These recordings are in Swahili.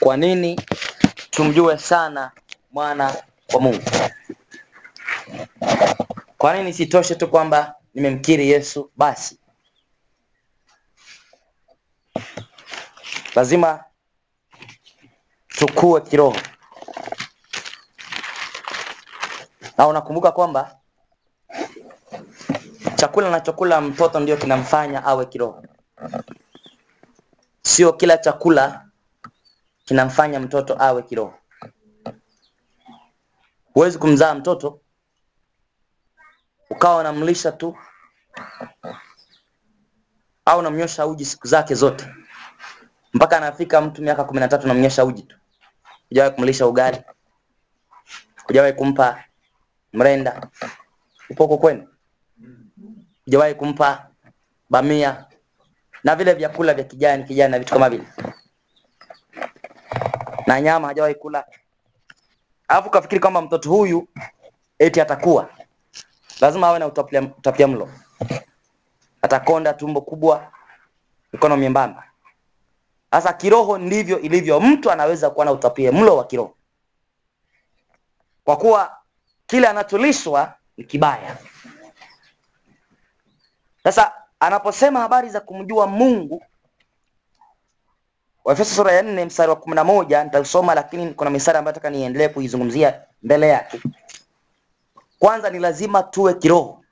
Kwa nini tumjue sana mwana wa Mungu? Kwa nini sitoshe tu kwamba nimemkiri Yesu basi? Lazima tukue kiroho. Na unakumbuka kwamba chakula anachokula mtoto ndio kinamfanya awe kiroho, sio kila chakula kinamfanya mtoto awe kiroho. Huwezi kumzaa mtoto ukawa unamlisha tu au unamnyosha uji siku zake zote. Mpaka anafika mtu miaka kumi na tatu unamnyosha uji tu, hujawahi kumlisha ugali, hujawahi kumpa mrenda, upo huko kwenu, hujawahi kumpa bamia? Na vile vyakula vya kijani kijani na vitu kama vile, na nyama hajawahi kula, alafu kafikiri kwamba mtoto huyu eti atakuwa. Lazima awe na utapia, mlo, atakonda, tumbo kubwa, mikono miembamba. Sasa kiroho ndivyo ilivyo, mtu anaweza kuwa na utapia mlo wa kiroho. Kwa kuwa kile anacholishwa ni kibaya. Sasa anaposema habari za kumjua Mungu, Waefeso sura ya nne mstari wa kumi na moja nitasoma, lakini kuna mistari ambayo nataka niendelee kuizungumzia mbele yake. Kwanza ni lazima tuwe kiroho,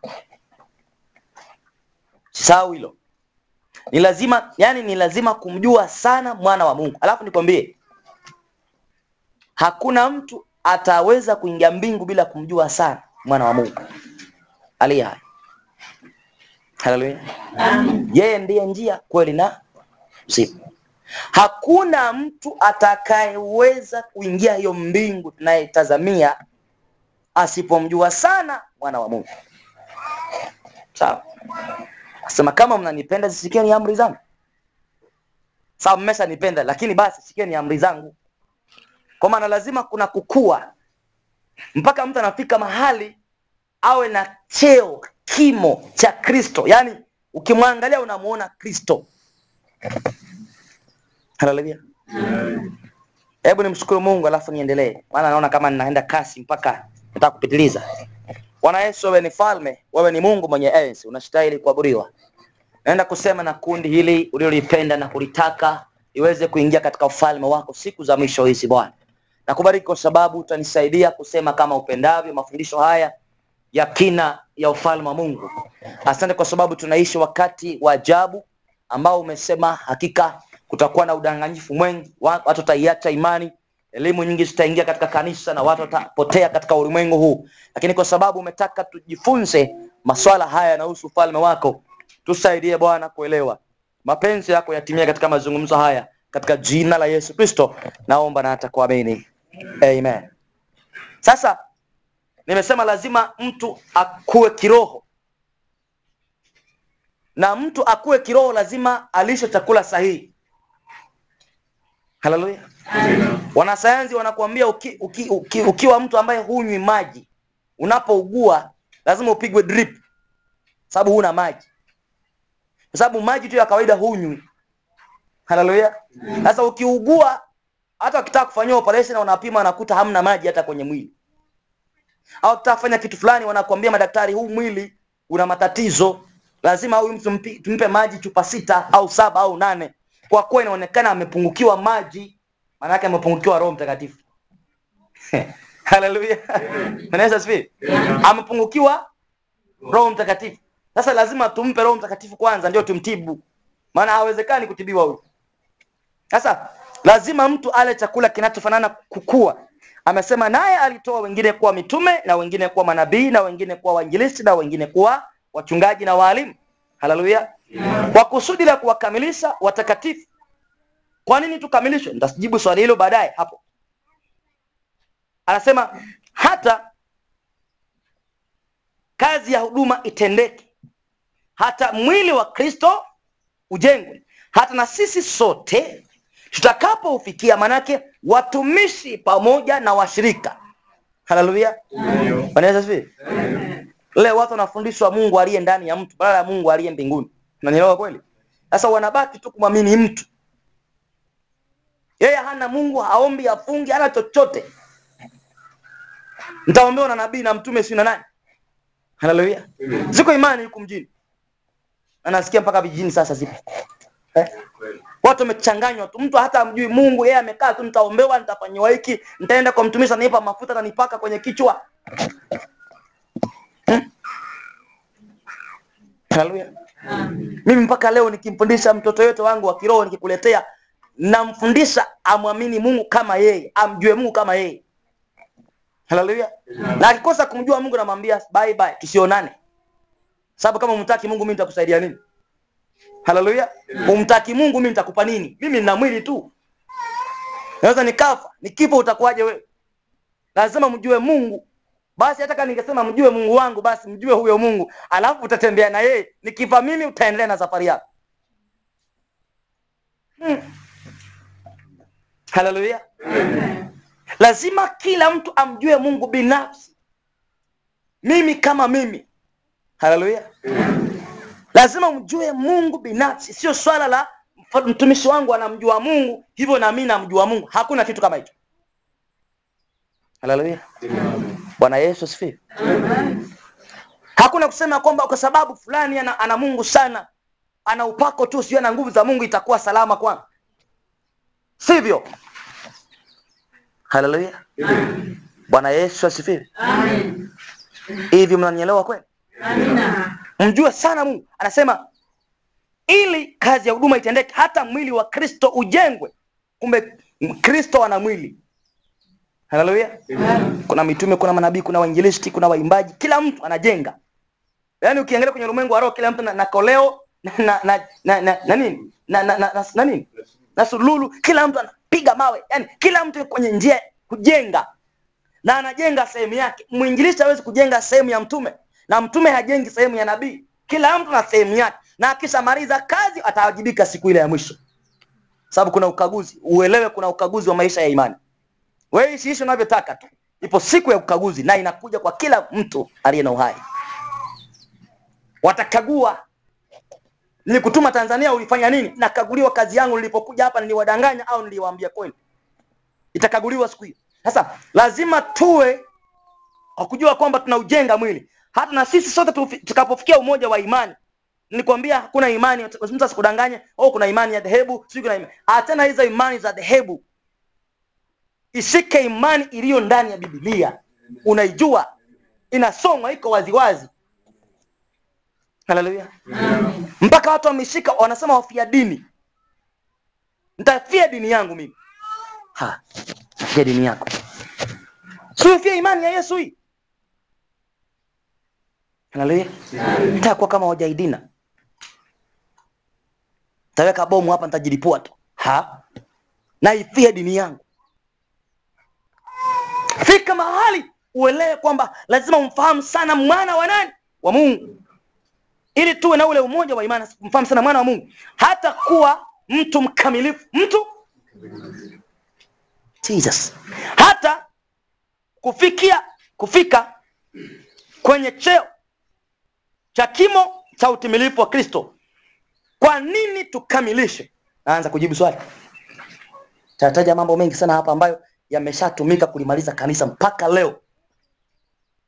sisahau hilo. Ni lazima yani, ni lazima kumjua sana mwana wa Mungu. Alafu nikwambie, hakuna mtu ataweza kuingia mbingu bila kumjua sana mwana wa Mungu aliye hai. Haleluya, yeye ndiye njia, kweli na uzima. Hakuna mtu atakayeweza kuingia hiyo mbingu tunayetazamia asipomjua sana mwana wa Mungu. Sawa, asema kama mnanipenda zisikieni amri zangu. Sawa, mmeshanipenda, lakini basi sikieni amri zangu, kwa maana lazima kuna kukua mpaka mtu anafika mahali awe na cheo kimo cha Kristo, yaani ukimwangalia unamuona Kristo. Haleluya. Hebu nimshukuru Mungu alafu niendelee, maana naona kama ninaenda kasi mpaka nataka kupitiliza. Bwana Yesu, wewe ni falme, wewe ni Mungu mwenye enzi, unastahili kuabudiwa. Naenda kusema na kundi hili ulilolipenda na kulitaka iweze kuingia katika ufalme wako siku za mwisho hizi. Bwana nakubariki kwa sababu utanisaidia kusema kama upendavyo mafundisho haya ya kina ya ufalme wa Mungu. Asante kwa sababu tunaishi wakati wa ajabu ambao umesema hakika kutakuwa na udanganyifu mwingi, watu wataiacha imani, elimu nyingi zitaingia katika kanisa na watu watapotea katika ulimwengu huu, lakini kwa sababu umetaka tujifunze maswala haya yanahusu ufalme wako, tusaidie Bwana kuelewa. Mapenzi yako yatimia katika mazungumzo haya, katika jina la Yesu Kristo naomba na hata kuamini, amen. Sasa nimesema lazima mtu akue kiroho, na mtu akue kiroho lazima alishe chakula sahihi. Haleluya. Wanasayansi wanakuambia uki, uki, uki, ukiwa mtu ambaye hunywi maji, unapougua lazima upigwe drip, sababu huna maji, kwa sababu maji tu ya kawaida hunywi. Haleluya. Sasa ukiugua, hata ukitaka kufanyia operation wanapima, wanakuta hamna maji hata kwenye mwili, au ukitaka kufanya kitu fulani, wanakuambia madaktari, huu mwili una matatizo, lazima huyu mtu tumpe maji chupa sita au saba au nane kwa kuwa inaonekana amepungukiwa maji, maana yake amepungukiwa Roho Mtakatifu. Haleluya, anaweza sifi, amepungukiwa Roho Mtakatifu. Sasa lazima tumpe Roho Mtakatifu kwanza, ndio tumtibu, maana hawezekani kutibiwa huyu. Sasa lazima mtu ale chakula kinachofanana kukua. Amesema naye alitoa wengine kuwa mitume na wengine kuwa manabii na wengine kuwa wainjilisti na wengine kuwa wachungaji na waalimu. Haleluya, kwa kusudi la kuwakamilisha watakatifu. Kwa nini tukamilishwe? Nitajibu swali hilo baadaye hapo. Anasema hata kazi ya huduma itendeke, hata mwili wa Kristo ujengwe, hata na sisi sote tutakapoufikia, manake watumishi pamoja na washirika. Haleluya, wanaweza sifi. Leo watu wanafundishwa Mungu aliye ndani ya mtu badala ya Mungu aliye mbinguni. Unanielewa kweli? Sasa wanabaki tu kumwamini mtu. Yeye hana Mungu, haombi, hafungi, hana chochote. Nitaombewa na nabii na mtume, si na nani? Haleluya! Ziko imani huku mjini, anasikia mpaka vijijini sasa zipo eh? Watu wamechanganywa tu, mtu hata amjui Mungu, yeye amekaa tu, nitaombewa, nitafanyiwa hiki, nitaenda kwa mtumishi, ananipa mafuta, ananipaka kwenye kichwa hmm? Haleluya! Mimi mpaka leo nikimfundisha mtoto yote wangu wa kiroho, nikikuletea, namfundisha amwamini Mungu kama yeye, amjue Mungu kama yeye. Haleluya! Na akikosa kumjua Mungu, namwambia bye bye, tusionane, sababu kama umtaki Mungu, mimi nitakusaidia nini? Haleluya! Umtaki Mungu, mimi nitakupa nini? Mimi nina mwili tu, naweza nikafa, nikifa utakuwaje wewe? Lazima mjue Mungu. Basi hata kama ningesema mjue Mungu wangu, basi mjue huyo Mungu, alafu utatembea na yeye. Nikifa mimi, utaendelea na safari yako. Hmm. Haleluya! Lazima kila mtu amjue Mungu binafsi, mimi kama mimi. Haleluya! Lazima mjue Mungu binafsi, sio swala la mtumishi wangu anamjua Mungu hivyo na mimi namjua Mungu. Hakuna kitu kama hicho. Haleluya! Bwana Yesu asifiwe. Hakuna kusema kwamba kwa sababu fulani ana, ana Mungu sana, ana upako tu, sio ana nguvu za Mungu, itakuwa salama kwangu, sivyo? Haleluya! Bwana Yesu asifiwe. Hivi mnanielewa kweli? Mjue sana Mungu. Anasema ili kazi ya huduma itendeke, hata mwili wa Kristo ujengwe. Kumbe Kristo ana mwili. Haleluya! Kuna mitume, kuna manabii, kuna wainjilisti, kuna waimbaji, kila mtu anajenga. Yaani ukiangalia kwenye ulimwengu wa roho, kila mtu na, na koleo na na na na, na, na nini na na, na, na, na nini na sululu, kila mtu anapiga mawe, yaani kila mtu kwenye njia kujenga, na anajenga sehemu yake. Mwinjilisti hawezi kujenga sehemu ya mtume na mtume hajengi sehemu ya nabii. Kila mtu na sehemu yake, na akishamaliza kazi atawajibika siku ile ya mwisho, sababu kuna ukaguzi. Uelewe, kuna ukaguzi wa maisha ya imani. Wewe ishi unavyotaka tu, ipo siku ya ukaguzi, na inakuja kwa kila mtu aliye na uhai. Watakagua, nilikutuma Tanzania, ulifanya nini? Nakaguliwa kazi yangu, nilipokuja hapa niliwadanganya au niliwaambia kweli? Itakaguliwa siku hiyo. Sasa lazima tuwe kwa kujua kwamba tunaujenga mwili hata na sisi sote tukapofikia umoja wa imani. Nilikwambia hakuna imani, mtu asikudanganye, oh, kuna imani ya dhehebu, sio kuna imani. Achana hizo imani za dhehebu, ishike imani iliyo ndani ya Biblia, unaijua, inasomwa, iko waziwazi. Haleluya! mpaka watu wameshika, wanasema wafia dini. Nitafia dini yangu mimi. Ha, fia dini yako, si fia imani ya Yesu hii Haleluya. Nitakuwa kama wajaidina. nitaweka bomu hapa nitajilipua tu. Ha? Naifia dini yangu. Fika mahali uelewe kwamba lazima umfahamu sana mwana wa nani? Wa Mungu. Ili tuwe na ule umoja wa imani, kumfahamu sana mwana wa Mungu. Hata kuwa mtu mkamilifu, mtu Jesus. Hata kufikia kufika kwenye cheo cha kimo cha utimilifu wa Kristo. Kwa nini tukamilishe? Naanza kujibu swali. Tataja mambo mengi sana hapa ambayo yameshatumika kulimaliza kanisa mpaka leo,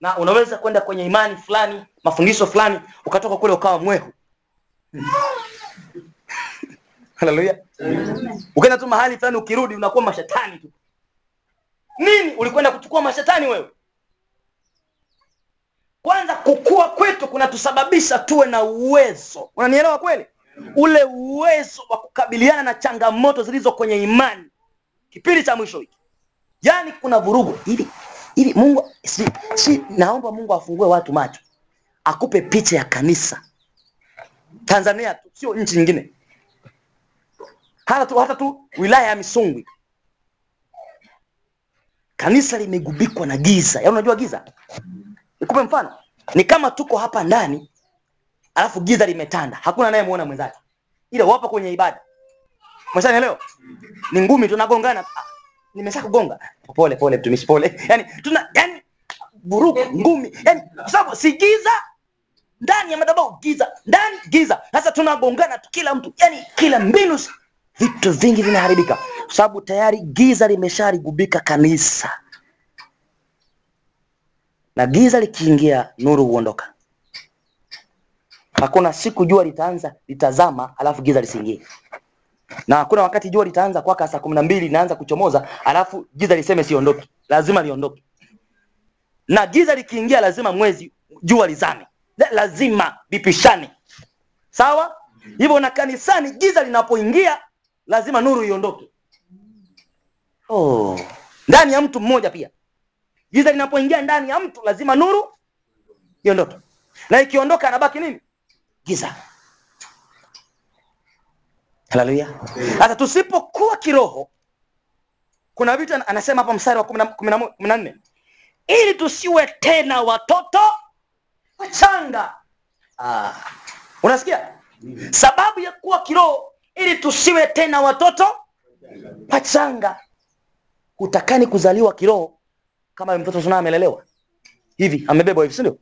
na unaweza kwenda kwenye imani fulani, mafundisho fulani, ukatoka kule ukawa mwehu. Haleluya! Ukaenda tu mahali fulani, ukirudi unakuwa mashetani tu. Nini? Ulikwenda kuchukua mashetani wewe? Kwanza kukua kwetu kunatusababisha tuwe na uwezo, unanielewa kweli? Ule uwezo wa kukabiliana na changamoto zilizo kwenye imani kipindi cha mwisho hiki. Yaani kuna vurugu hivi hivi. Mungu si, si, naomba Mungu afungue watu macho, akupe picha ya kanisa Tanzania tu, sio nchi nyingine, hata tu, hata tu wilaya ya Misungwi, kanisa limegubikwa na giza. Yaani unajua giza Nikupe mfano, ni kama tuko hapa ndani alafu giza limetanda, hakuna anayemuona mwenzake, ila wapo kwenye ibada. Umeshanielewa? Ni ngumi tunagongana. Nimesha kugonga. Pole pole mtumishi, pole. Yani tuna yani buruku ngumi, yani kwa sababu si giza ndani ya madhabahu, giza ndani, giza. Sasa tunagongana tu, kila mtu, yani kila mbinu, vitu vingi vinaharibika. kwa sababu tayari giza limesharigubika kanisa, na giza likiingia, nuru huondoka. Hakuna siku jua litaanza litazama alafu giza lisiingie, na kuna wakati jua litaanza kwaka saa kumi na mbili linaanza kuchomoza alafu giza liseme siondoki. Lazima liondoke, na giza likiingia, lazima mwezi jua lizame, La- lazima vipishane. Sawa hivyo, na kanisani giza linapoingia, lazima nuru iondoke. Oh, ndani ya mtu mmoja pia giza linapoingia ndani ya mtu, lazima nuru iondoke, na ikiondoka anabaki nini? Giza. Haleluya! Sasa tusipokuwa kiroho, kuna vitu anasema hapa mstari wa kumi na- nne ili tusiwe tena watoto wachanga. Ah, unasikia sababu ya kuwa kiroho, ili tusiwe tena watoto wachanga. Hutakani kuzaliwa kiroho kama mtoto tuna amelelewa hivi, amebebwa hivi, si ndio?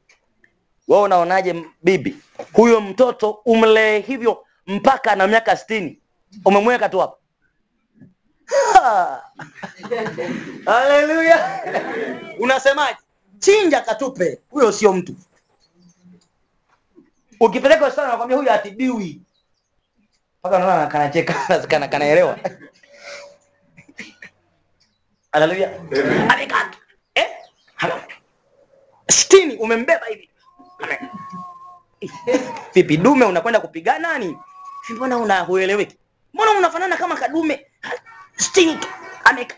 Wewe unaonaje bibi, huyo mtoto umlee hivyo mpaka ana miaka sitini, umemweka tu hapa Ha! Haleluya! Unasemaje? Chinja katupe, huyo sio mtu. Ukipeleka hospitali nakwambia huyu atibiwi, mpaka unaona kanacheka kana kanaelewa. Haleluya! Eh, sitini umembeba hivi vipi dume unakwenda kupigana nani mbona una hueleweki mbona unafanana kama kadume? Sitini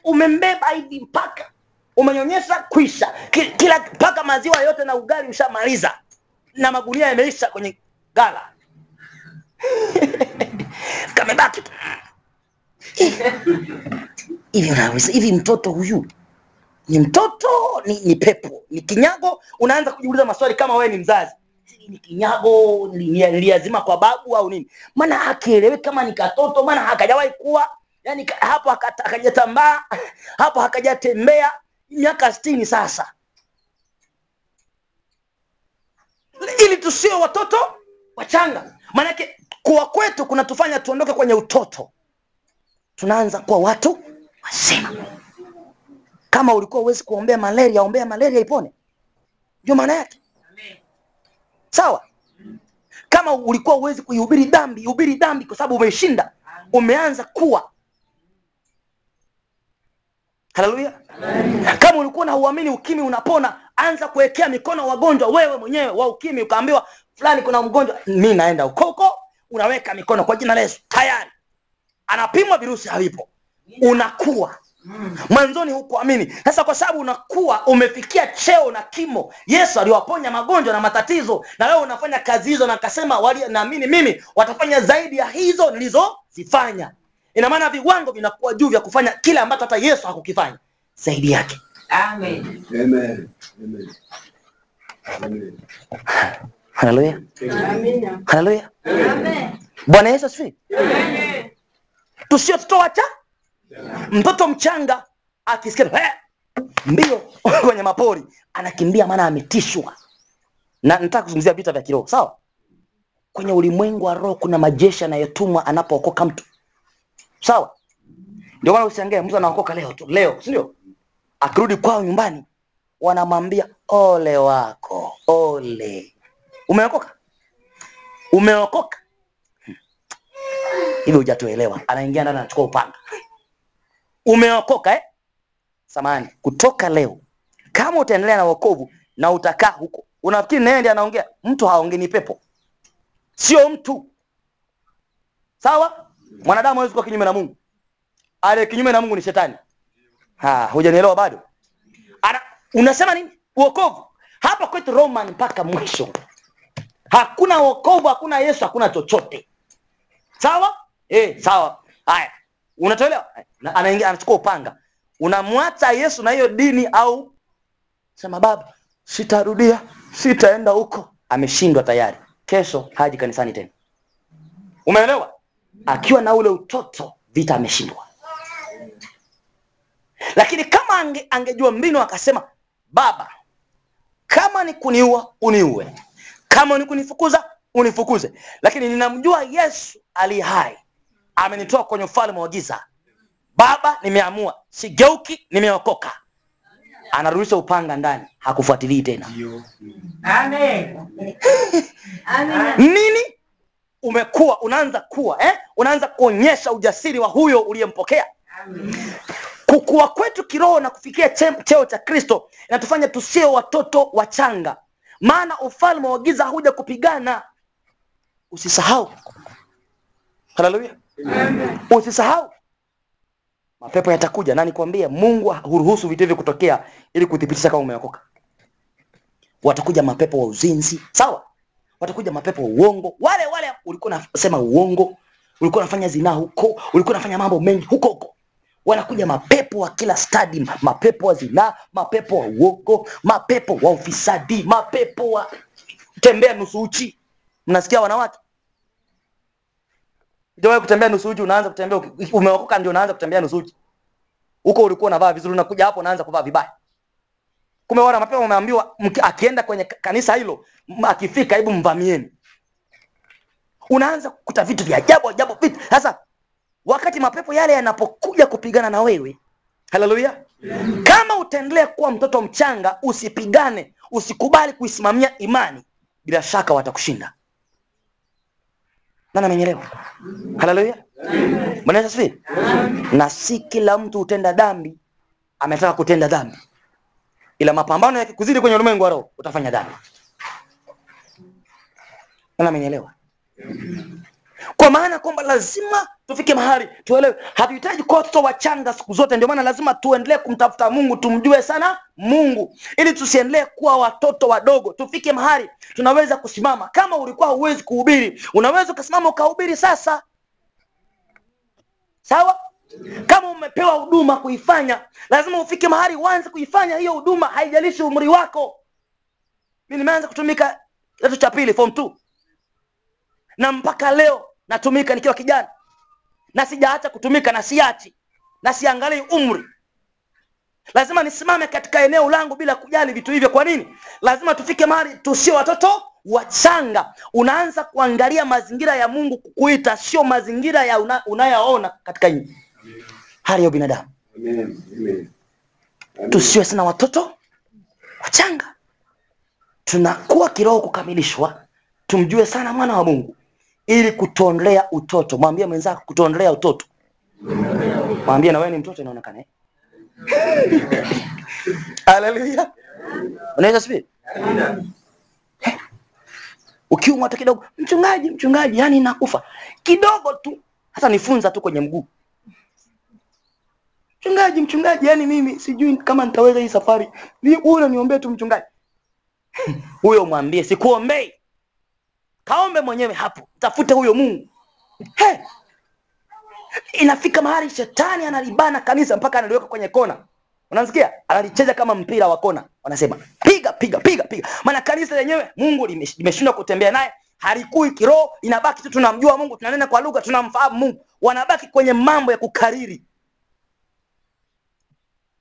umembeba hivi mpaka umenyonyesha kwisha Ki- kila mpaka maziwa yote na ugali ushamaliza. Na magunia yameisha kwenye gala. Kamebaki. Hivi unaweza hivi mtoto huyu ni mtoto ni, ni pepo ni kinyago? Unaanza kujiuliza maswali kama wewe ni mzazi ni kinyago ni- niliazima kwa babu au nini? Maana hakieleweki kama ni katoto maana hakajawahi kuwa yani hapo akajatambaa hapo hakajatembea miaka sitini sasa. Ili tusiwe watoto wachanga. Maanake kuwa kwetu kunatufanya tuondoke kwenye utoto. Tunaanza kuwa watu wazima. Kama ulikuwa uwezi kuombea malaria ombea malaria ipone. Ndio maana yake sawa? Kama ulikuwa uwezi kuihubiri dhambi ihubiri dhambi kwa sababu umeshinda. Umeanza kuwa. Haleluya. Kama ulikuwa na uamini ukimi unapona anza kuwekea mikono wagonjwa. Wewe mwenyewe wa ukimi ukaambiwa fulani kuna mgonjwa. Mi naenda ukoko unaweka mikono kwa jina la yesu. Tayari. Anapimwa virusi havipo. Unakuwa mwanzoni hukuamini sasa kwa sababu unakuwa umefikia cheo na kimo yesu aliwaponya magonjwa na matatizo na wewe unafanya kazi hizo na akasema naamini mimi watafanya zaidi ya hizo nilizozifanya ina maana viwango vinakuwa juu vya kufanya kile ambacho hata yesu hakukifanya zaidi yake Amen. Amen. Amen. Amen. haleluya Amina. haleluya Amen. bwana yesu asifiwe Amen. tusio tototo wacha mtoto mchanga akisikia "Eh!" mbio kwenye mapori anakimbia maana ametishwa. Na nataka kuzungumzia vita vya kiroho sawa? Kwenye ulimwengu wa roho kuna majeshi anayotumwa anapookoka mtu sawa? Ndio maana usiangae mtu anaokoka leo tu leo si ndio? Akirudi kwao nyumbani wanamwambia ole wako ole. Umeokoka? Umeokoka? Hmm. hivi hujatuelewa. Anaingia ndani anachukua upanga umeokoka eh? samani kutoka leo kama utaendelea na wokovu na utakaa huko unafikiri naye ndiye anaongea? Mtu haongei ni pepo. Sio mtu. Sawa? Mwanadamu hawezi kuwa kinyume na mungu. Ale kinyume na mungu ni shetani. Ha hujanielewa bado? Ana, unasema nini? Uokovu hapa kwetu roman mpaka mwisho. Hakuna wokovu hakuna yesu hakuna chochote. Sawa? Eh, sawa. Haya unatolewa anaingia anachukua upanga. Unamwacha yesu na hiyo dini au? Sema baba sitarudia sitaenda huko. Ameshindwa tayari. Kesho haji kanisani tena. Umeelewa? Akiwa na ule utoto vita ameshindwa. Lakini kama ange, angejua mbinu akasema baba kama ni kuniua uniue. Kama ni kunifukuza unifukuze. Lakini ninamjua yesu ali hai amenitoa kwenye ufalme wa giza. Baba nimeamua. Sigeuki nimeokoka. Anarudisha upanga ndani. Hakufuatilii tena. Amen. Nini? Umekuwa unaanza kuwa eh? unaanza kuonyesha ujasiri wa huyo uliyempokea. Kukuwa kukua kwetu kiroho na kufikia cheo cha kristo inatufanya tusiwe watoto wachanga. Maana ufalme wa giza huja kupigana. Usisahau. Haleluya usisahau. Mapepo yatakuja na nikwambia mungu huruhusu vitu hivyo kutokea ili kuthibitisha kama umeokoka. Watakuja mapepo wa uzinzi sawa? Watakuja mapepo wa uongo. Wale wale ulikuwa unasema uongo ulikuwa unafanya zinaa huko ulikuwa unafanya mambo mengi huko huko. Wanakuja mapepo wa kila stadi mapepo wa zinaa mapepo wa uongo mapepo wa ufisadi mapepo wa tembea nusu uchi. Mnasikia wanawake Hujawahi kutembea nusu uchi unaanza kutembea umeokoka ndio unaanza kutembea nusu uchi huko ulikuwa unavaa vizuri unakuja hapo unaanza kuvaa vibaya. Kumbe wana mapema umeambiwa akienda kwenye kanisa hilo akifika hebu mvamieni. Unaanza kukuta vitu vya ajabu ajabu vitu. Sasa wakati mapepo yale yanapokuja kupigana na wewe haleluya. Kama utaendelea kuwa mtoto mchanga usipigane usikubali kuisimamia imani bila shaka watakushinda nani amenyelewa haleluya. Bwana asifiwe. Na si kila mtu hutenda dhambi ametaka kutenda dhambi. Ila mapambano yakikuzidi kwenye ulimwengu wa roho utafanya dhambi. Nani amenyelewa kwa maana kwamba lazima tufike mahali tuelewe. Hatuhitaji kuwa watoto wachanga siku zote ndio maana lazima tuendelee kumtafuta mungu tumjue sana mungu. Ili tusiendelee kuwa watoto wadogo tufike mahali tunaweza kusimama. Kama ulikuwa huwezi kuhubiri unaweza ukasimama ukahubiri sasa. Sawa? Kama umepewa huduma kuifanya lazima ufike mahali uanze kuifanya hiyo huduma haijalishi umri wako. Mi nimeanza kutumika kidato cha pili form two. Na mpaka leo natumika nikiwa kijana. Na sijaacha kutumika na siachi. Na siangalii umri. Lazima nisimame katika eneo langu bila kujali vitu hivyo. Kwa nini? Lazima tufike mahali tusio watoto wachanga. Unaanza kuangalia mazingira ya mungu kukuita sio mazingira ya una, unayaona katika nchi. Hali ya binadamu tusiwe sana watoto wachanga. Tunakuwa kiroho kukamilishwa. Tumjue sana mwana wa mungu ili kutuondolea utoto. Mwambie mwenzako kutuondolea utoto. Mwambie na wewe ni mtoto inaonekana eh? haleluya unaweza sipi ukiumwa hata kidogo. Mchungaji mchungaji yani nakufa. Kidogo tu. Hata nifunza tu kwenye mguu. Mchungaji mchungaji yani mimi sijui kama nitaweza hii safari. Ni- wewe unaniombea tu mchungaji. Huyo mwambie sikuombei kaombe mwenyewe hapo tafute huyo mungu. He! inafika mahali shetani analibana kanisa mpaka analiweka kwenye kona. Unasikia analicheza kama mpira wa kona. Wanasema piga piga piga piga. Maana kanisa lenyewe mungu limesh- limeshindwa kutembea naye. Halikui kiroho inabaki tu tunamjua mungu tunanena kwa lugha tunamfahamu mungu. Wanabaki kwenye mambo ya kukariri.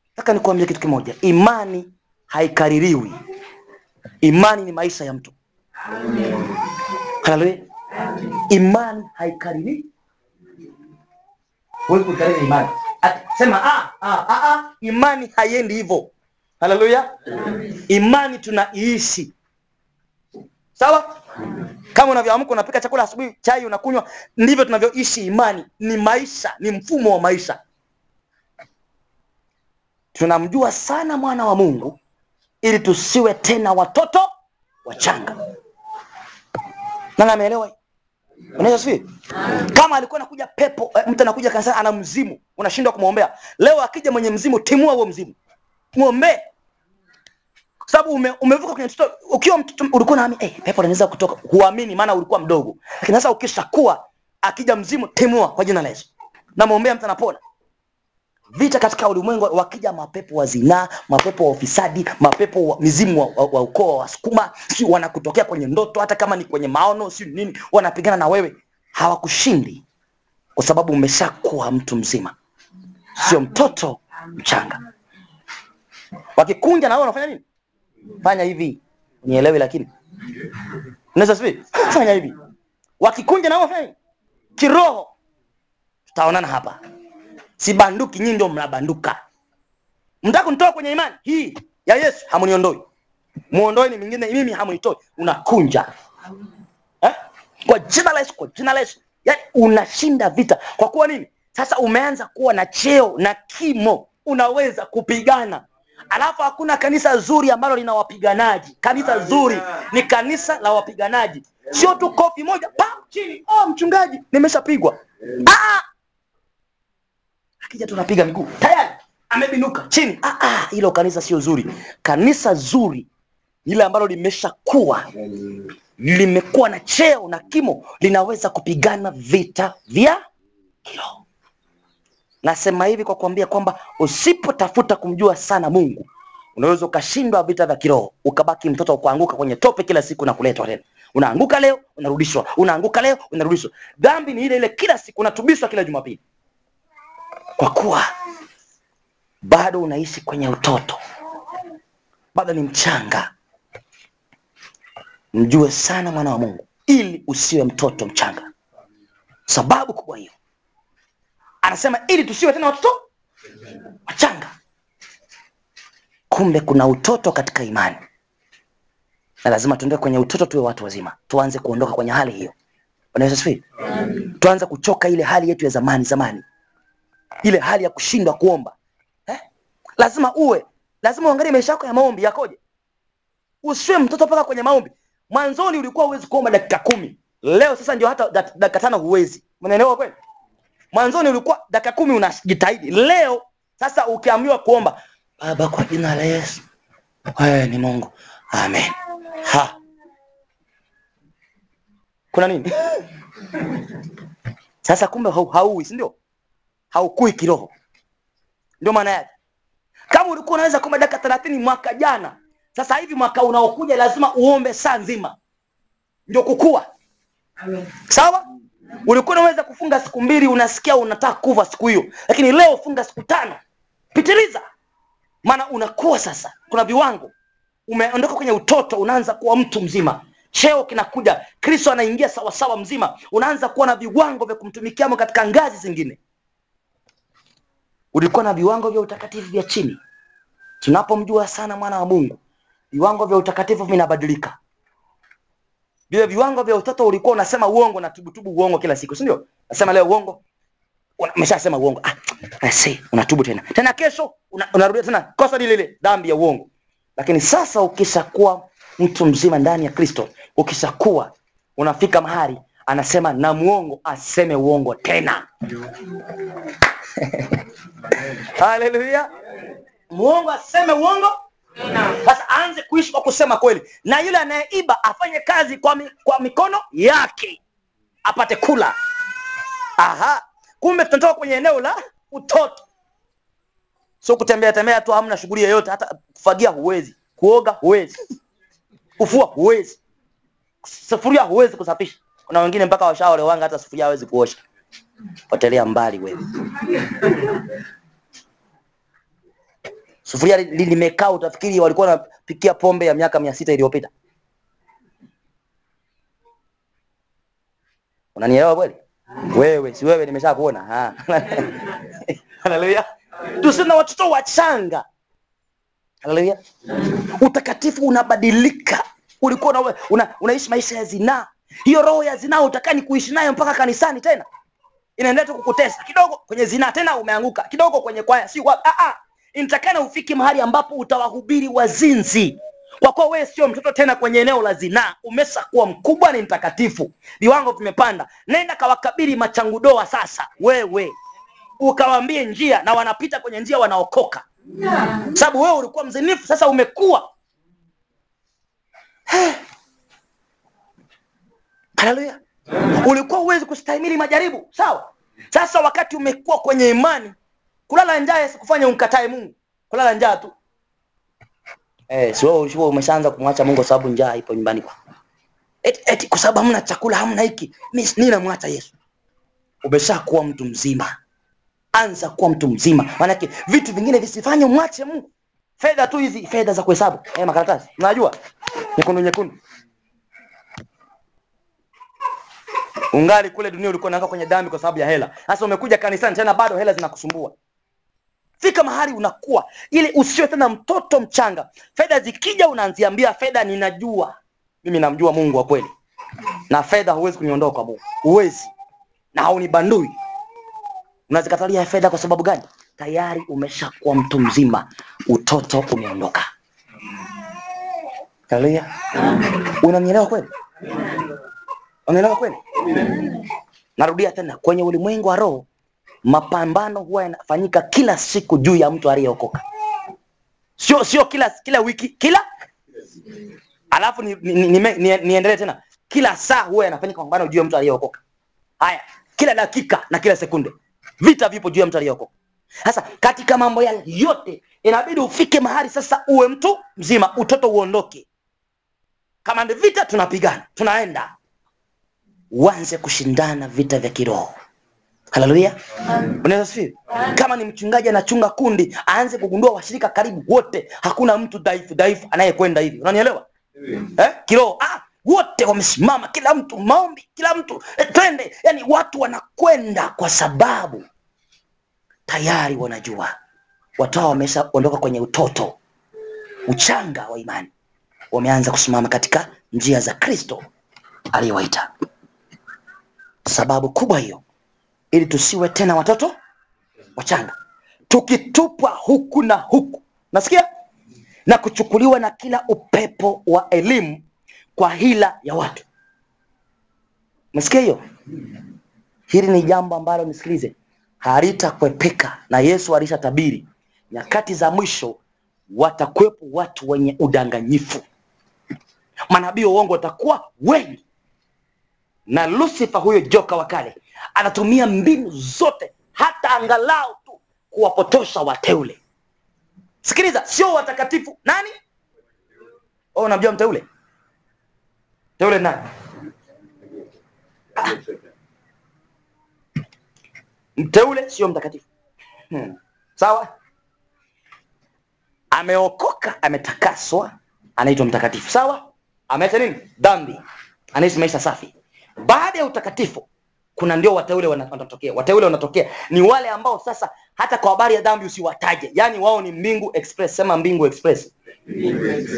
Nataka nikuambia kitu kimoja. Imani haikaririwi. Imani ni maisha ya mtu haleluya imani haikaririwi Wewe kuikariri imani. Sema ah, ah, ah, ah, imani haiendi hivyo. Haleluya imani tunaiishi sawa? Kama unavyoamka unapika chakula asubuhi chai unakunywa ndivyo tunavyoishi imani. Ni maisha ni mfumo wa maisha. Tunamjua sana mwana wa mungu ili tusiwe tena watoto wachanga nani ameelewa unaweza sii kama alikuwa anakuja pepo eh, mtu anakuja kanisani ana mzimu unashindwa kumwombea. Leo akija mwenye mzimu timua huo mzimu. Muombe. kwa sababu ume, umevuka kwenye mtoto ukiwa mtoto ulikuwa naamini eh, pepo anaweza kutoka huamini maana ulikuwa mdogo. Lakini sasa ukishakuwa akija mzimu timua kwa jina la yesu. Namwombea mtu anapona vita katika ulimwengu wakija mapepo wa zinaa mapepo wa ufisadi mapepo wa mizimu wa, wa, wa ukoo wa wasukuma si wanakutokea kwenye ndoto hata kama ni kwenye maono si nini wanapigana na wewe. Hawakushindi kwa sababu umeshakuwa mtu mzima. Sio mtoto mchanga. Wakikunja na wewe unafanya nini? Fanya hivi. Nielewi lakini. Unaweza sivi fanya hivi. Wakikunja na wewe unafanya kiroho. Tutaonana hapa sibanduki, nyinyi ndio mnabanduka. Mtaka kunitoa kwenye imani hii ya Yesu, hamuniondoi. Muondoe ni mingine, mimi hamunitoi, unakunja eh? Kwa jina la Yesu, kwa jina la Yesu, yaani unashinda vita. Kwa kuwa nini? Sasa umeanza kuwa na cheo na kimo, unaweza kupigana. Alafu hakuna kanisa zuri ambalo lina wapiganaji. Kanisa zuri ni kanisa la wapiganaji, sio tu kofi moja pa chini, oh, mchungaji nimeshapigwa. Ah! Akija tunapiga miguu tayari amebinuka chini. Ah, ah, hilo kanisa sio zuri. Kanisa zuri ni ile ambalo limeshakuwa limekuwa na cheo na kimo, linaweza kupigana vita vya kiroho. Nasema hivi kwa kuambia kwamba usipotafuta kumjua sana Mungu unaweza ukashindwa vita vya kiroho, ukabaki mtoto kuanguka kwenye tope kila siku na kuletwa tena. Unaanguka leo unarudishwa, unaanguka leo unarudishwa. Dhambi ni ile ile kila siku, unatubishwa kila Jumapili, kwa kuwa bado unaishi kwenye utoto, bado ni mchanga. Mjue sana mwana wa Mungu ili usiwe mtoto mchanga. Sababu kubwa hiyo anasema ili tusiwe tena watoto wachanga. Kumbe kuna utoto katika imani, na lazima tuondoke kwenye utoto, tuwe watu wazima, tuanze kuondoka kwenye hali hiyo. Bwana Yesu. Tuanze kuchoka ile hali yetu ya zamani zamani, ile hali ya kushindwa kuomba eh? Lazima uwe, lazima uangalie maisha yako ya maombi yakoje. Usiwe mtoto mpaka kwenye maombi. Mwanzoni ulikuwa huwezi kuomba dakika kumi, leo sasa ndio hata dakika tano huwezi. Unaelewa kweli? Mwanzoni ulikuwa dakika kumi unajitahidi, leo sasa ukiambiwa kuomba, Baba, kwa jina la Yesu, wewe ni Mungu, amen. Ha, kuna nini sasa? Kumbe hau, hauwi, si ndio? Haukui kiroho, ndio maana yake. Kama ulikuwa unaweza kuomba dakika thelathini mwaka jana, sasa hivi mwaka unaokuja lazima uombe saa nzima, ndio kukua. Sawa? Ulikuwa unaweza kufunga siku mbili, unasikia unataka kuva siku hiyo, lakini leo funga siku tano, pitiliza, maana unakuwa sasa. Kuna viwango, umeondoka kwenye utoto, unaanza kuwa mtu mzima, cheo kinakuja, Kristo anaingia sawasawa mzima, unaanza kuwa na viwango vya kumtumikia katika ngazi zingine. Ulikuwa na viwango vya utakatifu vya chini. Tunapomjua sana mwana wa Mungu, viwango vya utakatifu vinabadilika vile viwango vya utoto ulikuwa unasema uongo na tubutubu uongo kila siku, si ndio? Nasema leo uongo, umeshasema uongo, ah, I see, unatubu tena tena, kesho una- tena kosa lile lile, dhambi ya uongo. Lakini sasa ukishakuwa mtu mzima ndani ya Kristo, ukishakuwa unafika mahali anasema na muongo aseme uongo tena. Haleluya! Muongo aseme uongo sasa aanze kuishi kwa kusema kweli, na yule anayeiba afanye kazi kwa, mi, kwa mikono yake apate kula. Aha, kumbe tunatoka kwenye eneo la utoto, sio kutembea tembea tu, hamna shughuli yoyote. Hata kufagia huwezi, kuoga huwezi, kufua huwezi, sufuria huwezi kusafisha. Kuna wengine mpaka washaolewanga hata sufuria hawezi kuosha. Potelea mbali wewe. sufuria limekaa li- utafikiri walikuwa wanapikia pombe ya miaka mia sita iliyopita. Unanielewa kweli? Wewe si wewe, nimesha kuona. Ha. Haleluya! Tusina na watoto wachanga. Haleluya! Utakatifu unabadilika. Ulikuwa una, una, unaishi maisha ya zinaa, hiyo roho ya zinaa utakani kuishi nayo mpaka kanisani tena inaendelea tu kukutesa. Kidogo kwenye zinaa, tena umeanguka. Kidogo kwenye kwaya, si wapi. Ah, ah, ufike mahali ambapo utawahubiri wazinzi, kwa kuwa wewe sio mtoto tena kwenye eneo la zinaa, umeshakuwa mkubwa, ni mtakatifu, viwango vimepanda. Nenda kawakabili machangudoa sasa, wewe. Ukawaambie njia, na wanapita kwenye njia, wanaokoka, sababu wewe ulikuwa mzinifu, sasa umekuwa. Haleluya! Ulikuwa huwezi kustahimili majaribu, sawa. Sasa wakati umekuwa kwenye imani, kulala njaa yasikufanye umkatae Mungu. Kulala njaa tu eh, si wewe umeshaanza kumwacha Mungu sababu njaa ipo nyumbani kwa eti, eti kwa sababu hamna chakula, hamna hiki, mimi mimi namwacha Yesu. Umeshakuwa mtu mzima, anza kuwa mtu mzima, maanake vitu vingine visifanye umwache Mungu. Fedha tu hizi, fedha za kuhesabu eh, makaratasi, unajua nyekundu nyekundu ungali kule dunia ulikuwa unaanguka kwenye dhambi kwa sababu ya hela. Sasa umekuja kanisani tena bado hela zinakusumbua. Fika mahali unakuwa ili usiwe tena mtoto mchanga. Fedha zikija unaanziambia fedha ninajua. Mimi namjua mungu wa kweli. Na fedha huwezi kuniondoa kwa mungu. Huwezi. Na haunibandui. Unazikatalia fedha kwa sababu gani? Tayari umeshakuwa mtu mzima. Utoto umeondoka. Haleluya. Unanielewa kweli unanielewa kweli? Narudia tena kwenye ulimwengu wa roho mapambano huwa yanafanyika kila siku juu ya mtu aliyeokoka. Sio sio kila kila wiki kila? Alafu ni, ni, ni, ni, ni, tena. Kila saa huwa yanafanyika mapambano juu ya mtu aliyeokoka. Haya kila dakika na kila sekunde vita vipo juu ya mtu aliyeokoka. Sasa katika mambo yale yote inabidi ufike mahali sasa uwe mtu mzima utoto uondoke. Kama ni vita tunapigana tunaenda uanze kushindana vita vya kiroho. Haleluya. Unaweza sifi. kama ni mchungaji anachunga kundi aanze kugundua washirika karibu wote hakuna mtu dhaifu dhaifu anayekwenda hivi. Unanielewa? Eh? kiroho. Ah, wote wamesimama kila mtu maombi kila mtu eh, twende. Yani watu wanakwenda kwa sababu tayari wanajua. Watu hao wameshaondoka kwenye utoto uchanga wa imani. Wameanza kusimama katika njia za kristo aliyewaita sababu kubwa hiyo ili tusiwe tena watoto wachanga. Tukitupwa huku na huku. Nasikia? Na kuchukuliwa na kila upepo wa elimu kwa hila ya watu. Nasikia hiyo? Hili ni jambo ambalo nisikilize halitakwepeka na yesu alishatabiri nyakati za mwisho watakuwepo watu wenye udanganyifu. Manabii wa uongo watakuwa wengi na lucifer huyo joka wa kale anatumia mbinu zote hata angalau tu kuwapotosha wateule. Sikiliza sio watakatifu. Nani? Oh, unamjua mteule? Teule nani? Mteule sio mtakatifu. Hmm. sawa? Ameokoka ametakaswa anaitwa mtakatifu. Sawa? Ameacha nini? Dhambi. Anaishi maisha safi baada ya utakatifu kuna ndio wateule wana- wanatokea. Wateule wanatokea. Ni wale ambao sasa hata kwa habari ya dhambi usiwataje. Yani wao ni mbingu express. Sema mbingu express.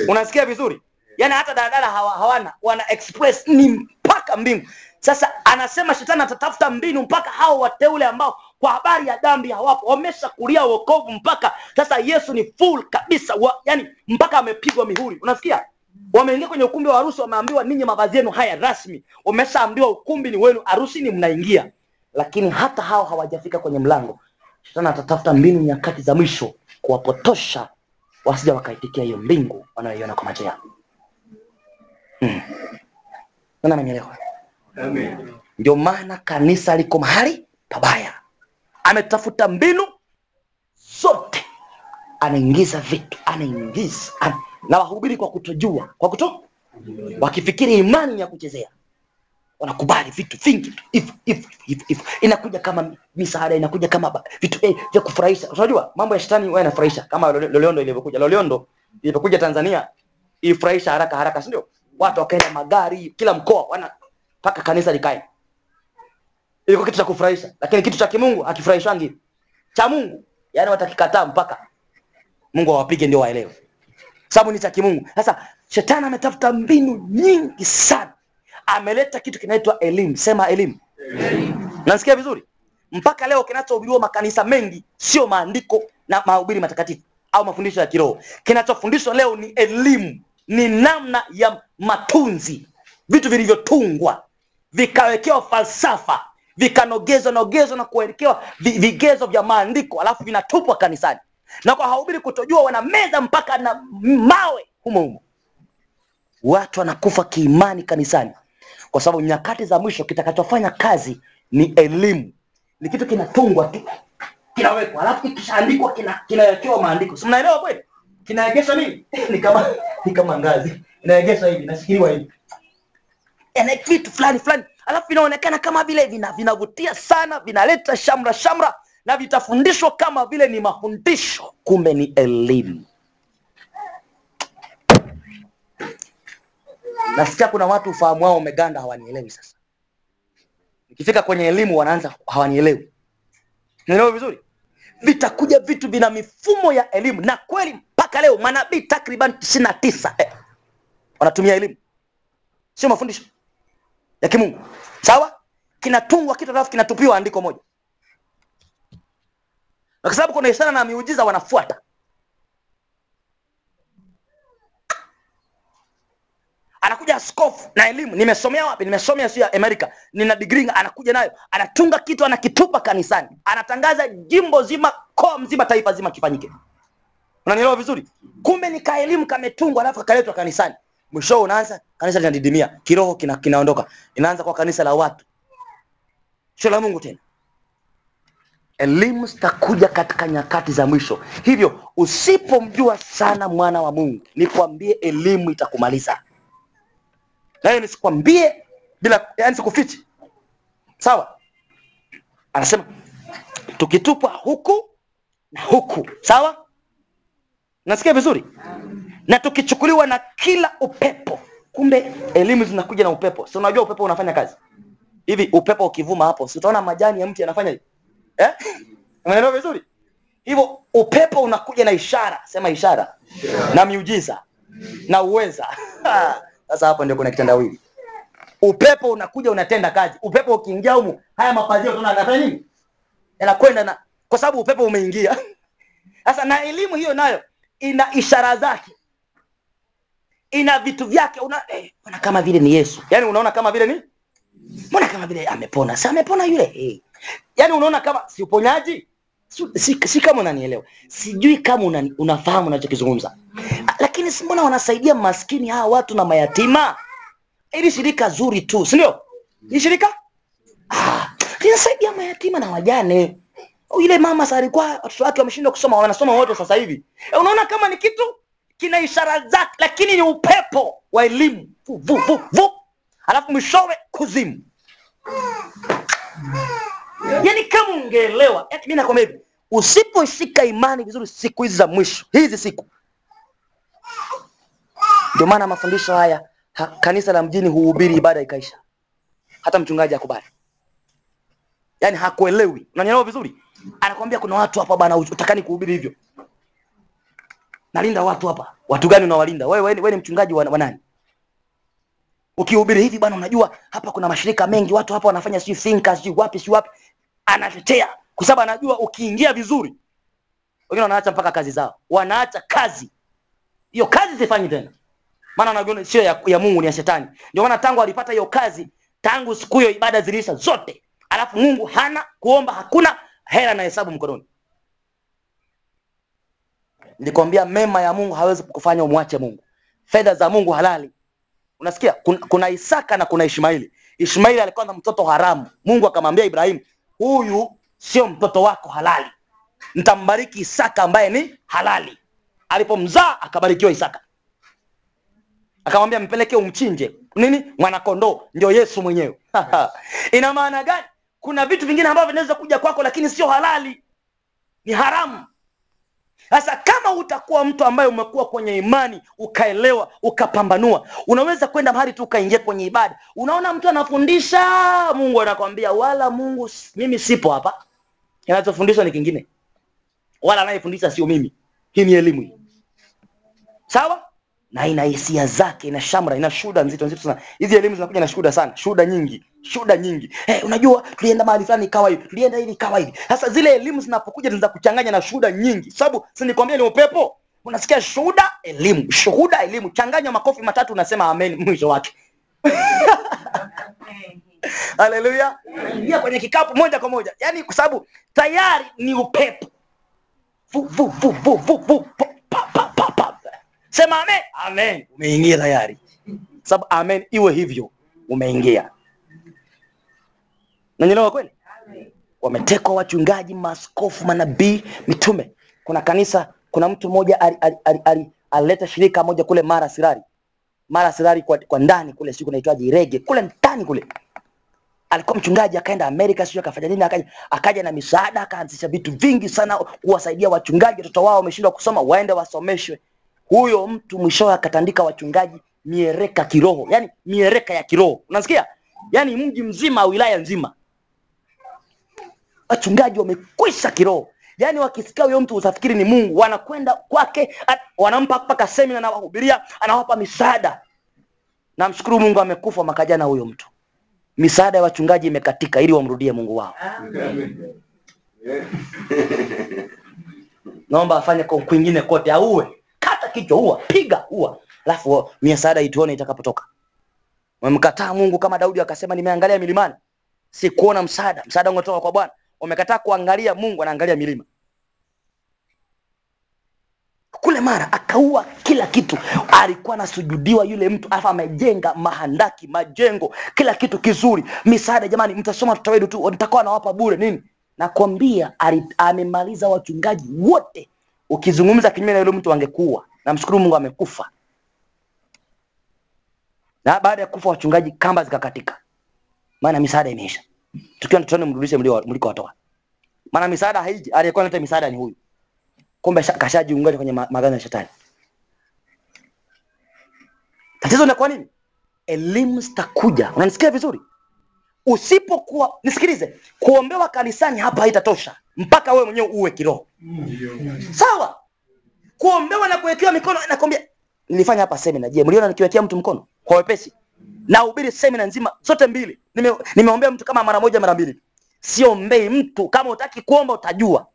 Unasikia vizuri? Yani hata daladala hawa, hawana. Wana express ni mpaka mbingu. Sasa anasema shetani atatafuta mbinu mpaka hao wateule ambao kwa habari ya dhambi hawapo. Wameshakulia wokovu mpaka sasa yesu ni full kabisa wa, yani mpaka amepigwa mihuri. Unasikia wameingia kwenye ukumbi wa harusi wameambiwa ninyi mavazi yenu haya rasmi. Wameshaambiwa ukumbi ni wenu harusini mnaingia. Lakini hata hao hawajafika kwenye mlango. Shetani atatafuta mbinu nyakati za mwisho kuwapotosha wasija wakaitikia hiyo mbingu wanayoiona kwa macho yao. Nani amenielewa Amen. ndio maana kanisa liko mahali pabaya. Ametafuta mbinu zote. Anaingiza vitu anaingiza ana... na wahubiri kwa kutojua kwa kuto wakifikiri imani ya kuchezea. Wanakubali vitu vingi hivyo inakuja kama misaada inakuja kama vitu eh, vya kufurahisha. Unajua mambo ya shetani huwa yanafurahisha. Kama loliondo ilivyokuja. Loliondo ilipokuja tanzania ifurahisha haraka haraka si ndio? Watu wakaenda magari kila mkoa wana mpaka kanisa likae. Ilikuwa kitu cha kufurahisha lakini kitu cha kimungu hakifurahishangi, cha mungu yani watakikataa mpaka mungu awapige ndio waelewe sababu ni cha kimungu. Sasa shetani ametafuta mbinu nyingi sana. Ameleta kitu kinaitwa elimu. Sema elimu. Nasikia vizuri? Mpaka leo kinachohubiriwa makanisa mengi sio maandiko na mahubiri matakatifu au mafundisho ya kiroho. Kinachofundishwa leo ni elimu. Ni namna ya matunzi. Vitu vilivyotungwa. Vikawekewa falsafa. Vikanogezwa nogezwa na kuwekewa vigezo vya maandiko. Alafu vinatupwa kanisani na kwa hahubiri kutojua wanameza mpaka na mawe humo humo. Watu wanakufa kiimani kanisani. Kwa sababu nyakati za mwisho kitakachofanya kazi ni elimu. Ni kitu kinatungwa tu. Kinawekwa. Alafu kikishaandikwa kinawekewa maandiko. Si mnaelewa kweli? Kinaegeshwa nini? Ni kama ni kama ngazi. Inaegeshwa hivi inashikiliwa hivi. Ana kitu fulani fulani. Alafu vinaonekana kama vile vina vinavutia sana vinaleta shamra shamra na vitafundishwa kama vile ni mafundisho kumbe ni elimu nasikia kuna watu ufahamu wao umeganda hawanielewi sasa ikifika kwenye elimu wanaanza hawanielewi. Naelewa vizuri? Vitakuja vitu vina mifumo ya elimu, na kweli mpaka leo manabii takriban tisini na tisa eh, wanatumia elimu, sio mafundisho ya kimungu. Sawa, kinatungwa kitu alafu kinatupiwa andiko moja, kwa sababu kuna ishara na miujiza wanafuata. anakuja askofu na elimu, nimesomea wapi? Nimesomea sio ya Amerika, nina degree. Anakuja nayo anatunga kitu, anakitupa kanisani, anatangaza jimbo zima, koa mzima, taifa zima kifanyike. Unanielewa vizuri? Kumbe ni kaelimu kametungwa, alafu kaletwa kanisani. Mwisho unaanza kanisa linadidimia, kiroho kina, kinaondoka, inaanza kwa kanisa la watu, sio la Mungu tena. Elimu zitakuja katika nyakati za mwisho. Hivyo usipomjua sana mwana wa Mungu, nikwambie elimu itakumaliza na hiyo nisikwambie bila, yani sikufichi. Sawa, anasema tukitupwa huku na huku, sawa, nasikia vizuri, na tukichukuliwa na kila upepo. Kumbe elimu zinakuja na upepo. Si unajua upepo unafanya kazi hivi? Upepo ukivuma hapo, si utaona majani ya mti yanafanya hivi eh? Umeelewa vizuri? Hivyo upepo unakuja na ishara, sema ishara na miujiza na uweza Sasa hapo ndio kuna kitendawili. Upepo unakuja unatenda kazi. Upepo ukiingia humu, haya mapazio tunaona anafanya nini? Yanakwenda na kwa sababu upepo umeingia. Sasa na elimu hiyo nayo ina ishara zake, ina vitu vyake. Una eh, kama vile ni Yesu, yaani unaona kama vile ni mbona kama vile amepona, Sasa amepona yule eh. Yaani unaona kama si uponyaji si, si, kama unanielewa, sijui kama una, unafahamu unachokizungumza lakini si wanasaidia maskini hawa watu na mayatima? Ili shirika zuri tu, si ndio? Ni shirika ah, mayatima na wajane. Yule mama sasa watoto wake wameshindwa kusoma, wanasoma wote sasa hivi. E, unaona kama ni kitu kina ishara zake, lakini ni upepo wa elimu vu, vu, vu. Alafu mwishowe kuzimu. Yaani kama ungeelewa, yaani nakwambia hivi, usiposhika imani vizuri siku hizi za mwisho, hizi siku ndio maana mafundisho haya ha, kanisa la mjini huhubiri ibada ikaisha, hata mchungaji akubali, yaani hakuelewi. Unanielewa vizuri? Anakwambia kuna watu hapa bana, utakani kuhubiri hivyo. Nalinda watu hapa. Watu gani unawalinda wewe? Ni mchungaji wa nani? Ukihubiri hivi bana, unajua hapa kuna mashirika mengi, watu hapa wanafanya sijui thinkers sijui wapi sijui wapi, anatetea kwa sababu anajua ukiingia vizuri, wengine wanaacha mpaka kazi zao, wanaacha kazi hiyo kazi sifanyi tena, maana wanaona sio ya, ya Mungu, ni ya shetani. Ndio maana tangu alipata hiyo kazi, tangu siku hiyo ibada zilisha zote, alafu Mungu hana kuomba, hakuna hela na hesabu mkononi. Nilikwambia mema ya Mungu hawezi kukufanya umwache Mungu. Fedha za Mungu halali. Unasikia? Kuna, kuna Isaka na kuna Ishmaili. Ishmaili alikuwa na mtoto haramu. Mungu akamwambia Ibrahimu, huyu sio mtoto wako halali, nitambariki Isaka ambaye ni halali. Alipomzaa akabarikiwa Isaka, akamwambia mpeleke umchinje nini, mwanakondoo. Ndio Yesu mwenyewe. Ina maana gani? Kuna vitu vingine ambavyo vinaweza kuja kwako, lakini sio halali, ni haramu. Sasa kama utakuwa mtu ambaye umekuwa kwenye imani ukaelewa ukapambanua, unaweza kwenda mahali tu ukaingia kwenye ibada, unaona mtu anafundisha, Mungu anakwambia wala Mungu, mimi sipo hapa, kinachofundishwa ni kingine, wala anayefundisha sio mimi. Hii ni elimu sawa na ina hisia zake, ina shamra, ina shuda nzito nzito sana. Hizi elimu zinakuja na shuda sana, shuda nyingi, shuda nyingi. Hey, unajua tulienda mahali fulani ikawa hivi, tulienda hivi ikawa hivi. Sasa zile elimu zinapokuja zinaanza kuchanganya na shuda nyingi, sababu si nikwambia ni upepo. Unasikia shuda elimu, shuhuda, elimu, changanya makofi matatu, unasema amen mwisho wake. Haleluya, ingia kwenye kikapu moja kwa moja, yaani kwa sababu tayari ni upepo vu, vu, vu, vu, vu, vu, pa, pa. Sema amen. Amen, umeingia tayari. Sababu amen iwe hivyo, umeingia. Nanyelewa kweli? Wametekwa wachungaji, maaskofu, manabii, mitume. Kuna kanisa, kuna mtu mmoja alileta ali, ali, ali, shirika moja kule Mara Sirari, Mara Sirari kwa, kwa ndani kule, siku naitwaje Irege kule ndani kule alikuwa mchungaji akaenda Amerika, sio akafanya nini, akaja akaja na misaada, akaanzisha vitu vingi sana kuwasaidia wachungaji, watoto wao wameshindwa kusoma waende wasomeshwe. Huyo mtu mwishowe akatandika wachungaji miereka kiroho, yani miereka ya kiroho, unasikia? Yani mji mzima, wilaya nzima. Wachungaji wamekwisha kiroho. Yani wakisikia huyo mtu utafikiri ni mungu wanakwenda kwake wanampa mpaka semina na wahubiria anawapa misaada. Namshukuru mungu amekufa mwaka jana huyo mtu. Misaada ya wachungaji imekatika ili wamrudie mungu wao. Amen. Naomba afanye kwa kwingine kote auwe kata kichwa ua piga ua alafu misaada ituone itakapotoka. Wamemkataa mungu kama daudi akasema nimeangalia milimani. Sikuona msaada. Msaada ungetoka kwa bwana. Wamekataa kuangalia mungu anaangalia milima. Kule mara akaua kila kitu. Alikuwa anasujudiwa yule mtu alafu amejenga mahandaki majengo kila kitu kizuri. Misaada jamani mtasoma tutawedu tu nitakuwa nawapa bure nini? Nakwambia amemaliza wachungaji wote ukizungumza kinyume na yule mtu angekuwa. namshukuru mungu amekufa. Na baada ya kufa wachungaji kamba zikakatika. Maana misaada imeisha. Tukiwa tutone mrudishe mlikowatoa maana misaada haiji. Aliyekuwa analeta misaada ni huyu. Kumbe sha- kashajiunganisha kwenye magano ya shetani. Tatizo ni kwa nini? Elimu zitakuja. Unanisikia vizuri? Usipokuwa nisikilize. Kuombewa kanisani hapa haitatosha mpaka wewe mwenyewe uwe kiroho. Sawa? Kuombewa na kuwekewa mikono nakwambia nilifanya hapa semina je mliona nikiwekea mtu mkono? Kwa wepesi. Nahubiri semina nzima zote mbili. Nime, nimeombea mtu kama mara moja mara mbili. Siombei mtu. Kama utaki kuomba utajua.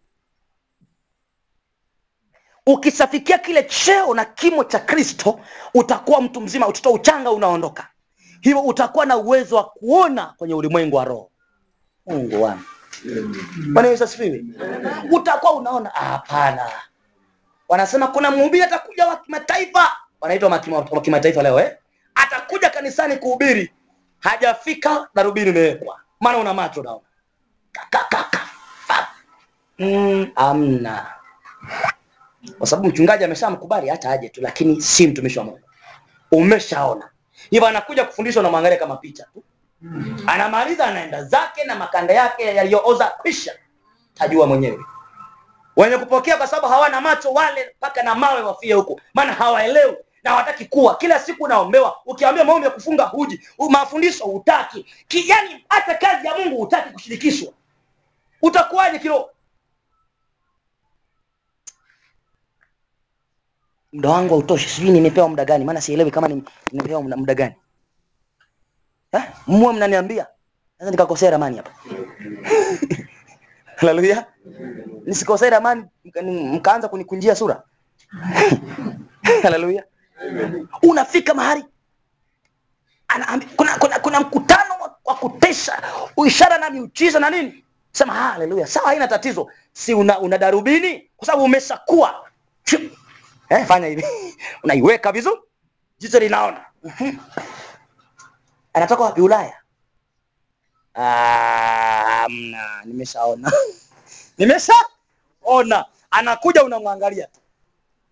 Ukishafikia kile cheo na kimo cha kristo utakuwa mtu mzima. Utoto uchanga unaondoka. Hivyo utakuwa na uwezo wa kuona kwenye ulimwengu wa roho. Mungu wangu bwana yesu asifiwe. Utakuwa unaona "Ah, hapana. Wanasema kuna mhubiri atakuja wa kimataifa. Wanaitwa wa kimataifa leo eh? atakuja kanisani kuhubiri. Hajafika darubini imewekwa. Maana una macho fa- Mm, amna. Kwa sababu mchungaji ameshamkubali hata aje tu lakini si mtumishi wa mungu. Umeshaona. Hivyo anakuja kufundishwa na mwangalia kama picha tu anamaliza anaenda zake na makanda yake yaliyooza kwisha. Tajua mwenyewe. Wenye kupokea kwa sababu hawana macho wale mpaka na mawe wafie huko maana hawaelewi na hawataki kuwa. Kila siku unaombewa ukiambia maombi ya kufunga huji mafundisho hutaki. Yaani hata kazi ya mungu hutaki kushirikishwa. Utakuwaje kiroho? Muda wangu hautoshi. Sijui nimepewa muda gani maana sielewi kama ni- nimepewa muda gani Eh? mwe mnaniambia. Sasa nikakosea ramani hapa. Haleluya. Nisikosea ramani mkaanza kunikunjia sura. Haleluya. Unafika mahali kuna, kuna, kuna mkutano wa, kutesha ishara na miujiza na nini? Sema haleluya. Sawa haina tatizo. Si una, una darubini? Kwa sababu umeshakuwa eh, fanya hivi. Unaiweka vizuri. Jicho linaona. Mhm. Anatoka wapi? Ulaya. Ah, mna nimeshaona. Nimeshaona. Anakuja unamwangalia tu.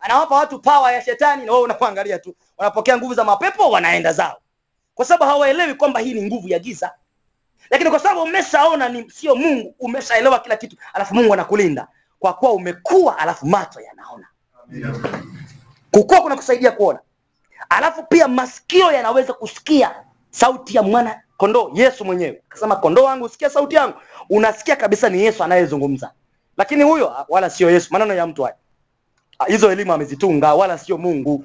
Anawapa watu pawa ya shetani na wewe unamwangalia tu. Wanapokea nguvu za mapepo wanaenda zao. Kwa sababu hawaelewi kwamba hii ni nguvu ya giza. Lakini kwa sababu umeshaona ni sio mungu umeshaelewa kila kitu alafu mungu anakulinda. Kwa kuwa umekuwa alafu macho yanaona. Kukua kuna kusaidia kuona. Alafu pia masikio yanaweza kusikia sauti ya mwana kondoo yesu mwenyewe. Akasema kondoo wangu sikia sauti yangu. Unasikia kabisa ni yesu anayezungumza. Lakini huyo wala sio yesu maneno ya mtu haya. Ah, hizo elimu amezitunga wala sio mungu.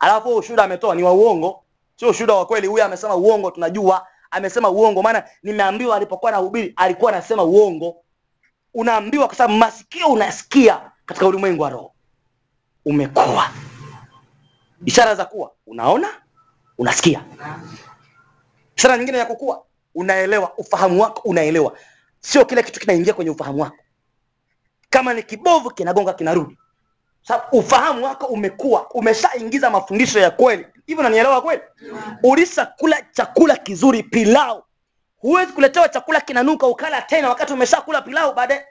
Alafu ushuhuda ametoa ni wa uongo. Sio ushuhuda wa kweli. Huyo amesema uongo tunajua. Amesema uongo maana nimeambiwa alipokuwa anahubiri alikuwa anasema uongo. Unaambiwa kwa sababu masikio unasikia katika ulimwengu wa roho. Umekuwa. Ishara za kuwa unaona unasikia? Sara nyingine ya kukua unaelewa ufahamu wako unaelewa. Sio kila kitu kinaingia kwenye ufahamu wako. Kama ni kibovu kinagonga kinarudi. Sababu ufahamu wako umekuwa umeshaingiza mafundisho ya kweli. Hivyo unanielewa kweli? Ulishakula chakula kizuri pilau. Huwezi kuletewa chakula kinanuka ukala tena wakati umeshakula pilau baadaye.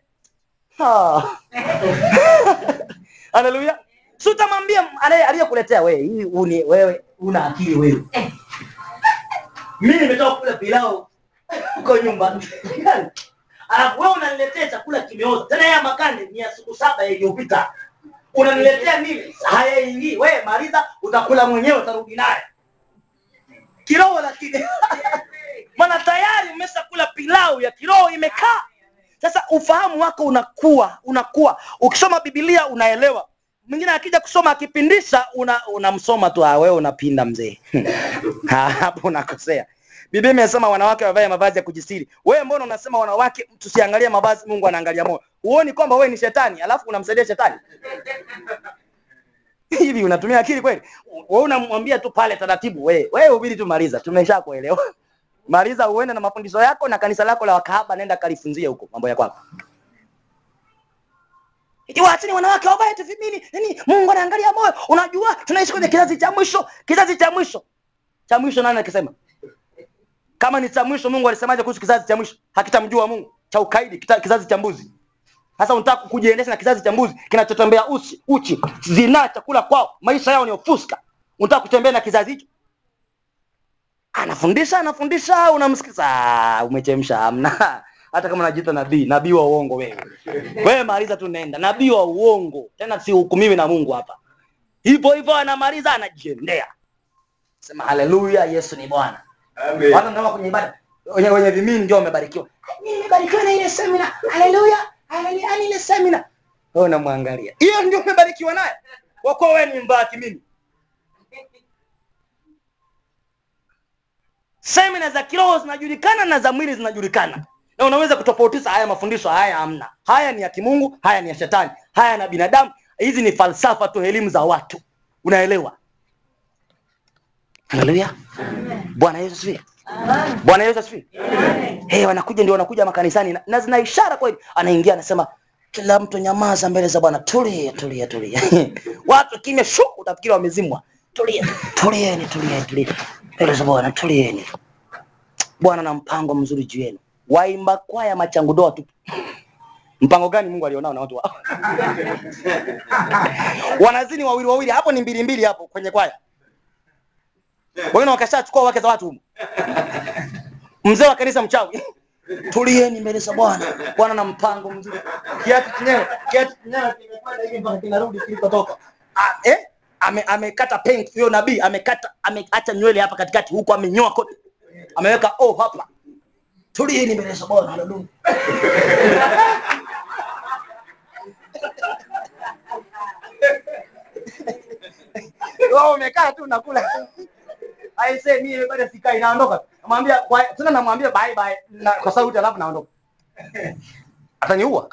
Haleluya. Si utamwambia aliyekuletea wewe hii wewe una akili wewe. Mimi nimetoka kula pilau huko nyumba. Alafu wewe unaniletea chakula kimeoza. Tena ya makande ni ya siku saba iliyopita unaniletea mimi. Hayaingii wewe maliza utakula mwenyewe utarudi naye. Kiroho lakini. Maana tayari umeshakula pilau ya kiroho imekaa. Sasa ufahamu wako unakuwa unakuwa, ukisoma Biblia unaelewa. Mwingine akija kusoma akipindisha, una unamsoma tu, "Ah, wewe unapinda mzee." Hapo unakosea. Biblia imesema wanawake wavae mavazi ya kujisiri. Wewe mbona unasema wanawake tusiangalie mavazi, Mungu anaangalia moyo? Huoni kwamba wewe ni shetani, alafu unamsaidia shetani? Hivi unatumia akili kweli? Wewe unamwambia tu pale taratibu, wewe wewe hubiri tu, maliza, tumeshakuelewa. Maliza uende na mafundisho yako na kanisa lako la wakahaba, nenda kalifunzie huko mambo ya kwako. Waacheni wanawake wavae tu vimini. Nini? Mungu anaangalia moyo. Unajua tunaishi kwenye kizazi cha mwisho, kizazi cha mwisho. Cha mwisho nani akisema? Kama ni cha mwisho Mungu alisemaje kuhusu kizazi cha mwisho? Hakitamjua Mungu. Cha ukaidi, kizazi cha mbuzi. Sasa unataka kujiendesha na kizazi cha mbuzi kinachotembea uchi, uchi, zinaa, chakula kwao, maisha yao ni ufuska. Unataka kutembea na kizazi hicho? Anafundisha, anafundisha, unamsikiza. Umechemsha, hamna. Hata kama najiita nabii, nabii wa uongo wewe. Wewe maliza tu nenda, nabii wa uongo. Tena sihukumiwi na Mungu hapa. Hivyo hivyo anamaliza anajiendea. Sema haleluya, Yesu ni Bwana. Amen. Watu ndio kwenye ibada wenye wenye vimini ndio wamebarikiwa. Nimebarikiwa na ile semina. Haleluya. Haleluya, ile semina. Wewe unamwangalia. Hiyo ndio umebarikiwa naye. Kwa kuwa wewe ni mbaki mimi. Semina za kiroho zinajulikana na za mwili zinajulikana. Na unaweza kutofautisha haya mafundisho haya hamna. Haya ni ya kimungu, haya ni ya shetani, haya na binadamu. Hizi ni falsafa tu, elimu za watu. Unaelewa? Haleluya. Bwana Yesu asifiwe. Bwana Yesu asifiwe. Hey, wanakuja ndio wanakuja makanisani na, na zina ishara kweli. Anaingia anasema kila mtu nyamaza mbele za Bwana. Tulia, tulia, tulia. Watu kimya shu utafikiri wamezimwa. Tulia. Tulieni, tulieni, tulia Mbele za Bwana, tulieni. Bwana na mpango mzuri juu yenu. Waimba kwaya machangudoa tu. Mpango gani Mungu alionao na watu wao? Wanazini wawili wawili, hapo ni mbili mbili hapo kwenye kwaya. Wengine wakashachukua wake za watu. Mzee wa kanisa mchawi. Tulieni mbele za Bwana. Bwana na mpango mzuri. Kiatu chenyewe, kiatu chenyewe kimekwenda hivi mpaka kinarudi kilikotoka. Ah, eh? Ame amekata pink huyo nabii, amekata ameacha nywele hapa katikati huko amenyoa kote. Ameweka oh hapa. Tulieni mbele za Bwana. Haleluya. Wao umekaa tu unakula. Aise mimi bado sikai naondoka. Namwambia tena namwambia bye bye na, kwa sauti alafu naondoka. Ataniua.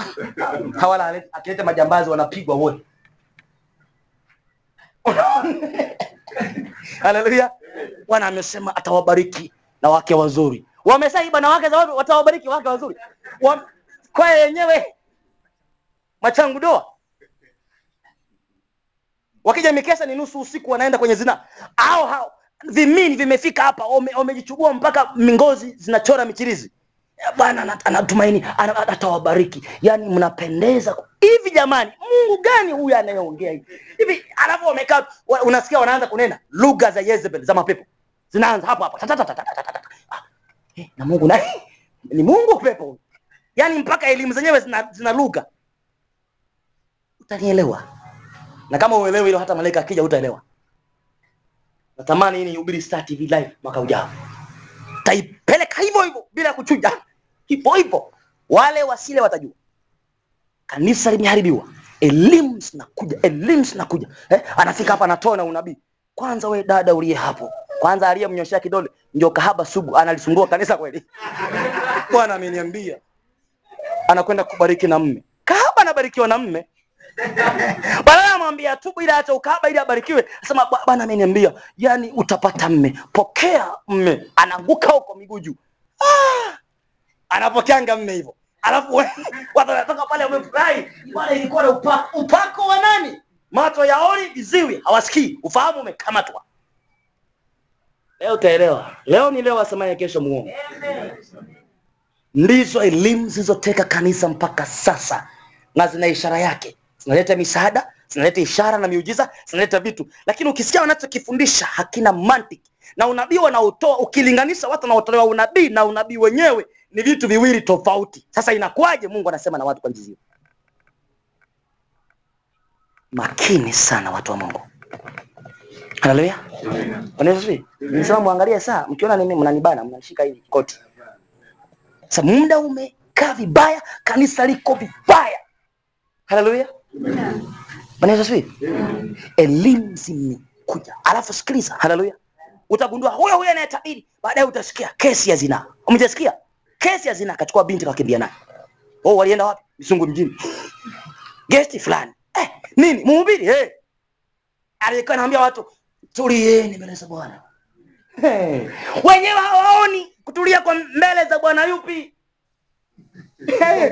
Hawala akileta majambazi wanapigwa wote. Haleluya. Bwana amesema atawabariki na wake wazuri. Wameshaiba na wake za watu watawabariki wake wazuri. Wa, kwaya yenyewe machangu doa. Wakija mikesha ni nusu usiku wanaenda kwenye zina. au hao vimini vimefika hapa wame- wamejichubua mpaka mingozi zinachora michirizi. Bwana anatumaini atawabariki. Yaani mnapendeza hivi jamani. Mungu gani huyu anayeongea hivi? Hivi alafu wamekaa unasikia wanaanza kunena lugha za Yezebel za mapepo. Zinaanza hapo hapo. Eh, na Mungu nani? ni Mungu pepo. Yaani mpaka elimu zenyewe zina, zina lugha. Utanielewa? Na kama uelewi hilo hata malaika akija utaelewa. Natamani hii nihubiri Star TV live mwaka ujao. Taipeleka hivyo hivyo bila kuchuja. Hivyo hivyo. Wale wasile watajua. Kanisa limeharibiwa. Elimu zinakuja, elimu zinakuja. Eh, anafika hapa anatoa na unabii. Kwanza we dada uliye hapo. Kwanza aliyemnyoshea kidole ndio kahaba sugu analisumbua kanisa kweli. Bwana ameniambia. Anakwenda kubariki na mme. Kahaba anabarikiwa na mme. Badala anamwambia tubu ili aache ukahaba ili abarikiwe, sema bwana ameniambia, yani utapata mme, pokea mme. Anaanguka huko miguu juu, ah! anapokeanga mme hivyo, alafu watu wanatoka pale wamefurahi, bwana, ilikuwa na upako. Upako wa nani? Macho yaoni, viziwi hawasikii, ufahamu umekamatwa. Leo utaelewa. Leo ni leo, asemaye kesho muongo. Ndizo elimu zilizoteka kanisa mpaka sasa, na zina ishara yake, zinaleta misaada, zinaleta ishara na miujiza, zinaleta vitu, lakini ukisikia wanachokifundisha hakina mantiki, na unabii wanaotoa ukilinganisha watu wanaotolewa unabii na unabii wenyewe ni vitu viwili tofauti. Sasa inakuwaje Mungu anasema na watu kwa njia hiyo? Makini sana watu wa Mungu. Haleluya. Bwana Yesu. Nimesema muangalie saa, mkiona nini mnanibana, mnashika hivi koti. Sasa muda umekaa vibaya, kanisa liko vibaya. Haleluya, Bwana Yesu. Elimu zimekuja, alafu sikiliza, haleluya, utagundua huyo huyo anayetabiri, baadaye utasikia kesi ya zinaa. Umejasikia kesi ya zinaa, kachukua binti kakimbia naye. Oh, walienda wapi? Misungu mjini, gesti fulani eh, nini mhubiri eh, alikuwa anaambia watu tulieni mbele za Bwana. Hey. Wenyewe hawaoni kutulia kwa mbele za Bwana yupi? Hey.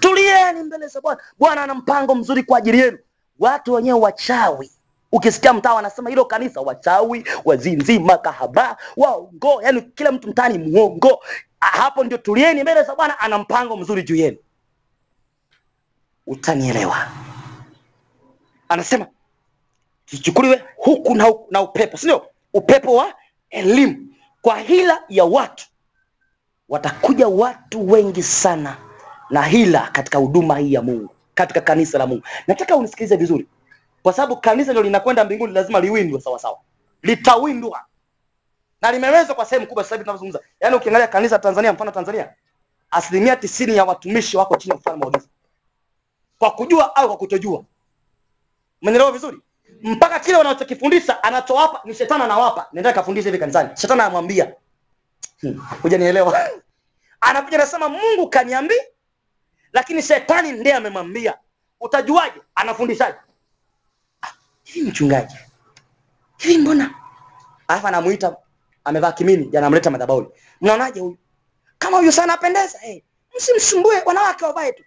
Tulieni mbele za Bwana. Bwana ana mpango mzuri kwa ajili yenu. Watu wenyewe wachawi, ukisikia mtaa wanasema hilo kanisa, wachawi, wazinzi, makahaba, waongo, yani kila mtu mtaani muongo. Hapo ndio tulieni mbele za Bwana, ana mpango mzuri juu yenu. Utanielewa? Anasema zichukuliwe huku na, na upepo, si ndio? Upepo wa elimu. Kwa hila ya watu watakuja watu wengi sana na hila katika huduma hii ya Mungu, katika kanisa la Mungu. Nataka unisikilize vizuri, kwa sababu kanisa ndio linakwenda mbinguni, lazima liwindwe sawa litawindwa na limewezwa kwa sehemu kubwa. Sasa hivi yaani ukiangalia kanisa Tanzania, mfano Tanzania, asilimia tisini ya watumishi wako chini ya ufalme wa giza, kwa kujua au kwa kutojua. Umenielewa vizuri? Mpaka kile wanachokifundisha anachowapa ni shetani anawapa, nenda kafundisha hivi kanisani. Shetani anamwambia hmm, hujanielewa? Anakuja anasema Mungu kaniambia, lakini shetani ndiye amemwambia. Utajuaje? Anafundishaje? Ah, hivi mchungaji, hivi mbona? Alafu anamuita amevaa kimini, jana amleta. Mnaonaje huyu? Kama huyu sana apendeza, eh, msimsumbue, wanawake wavae tu.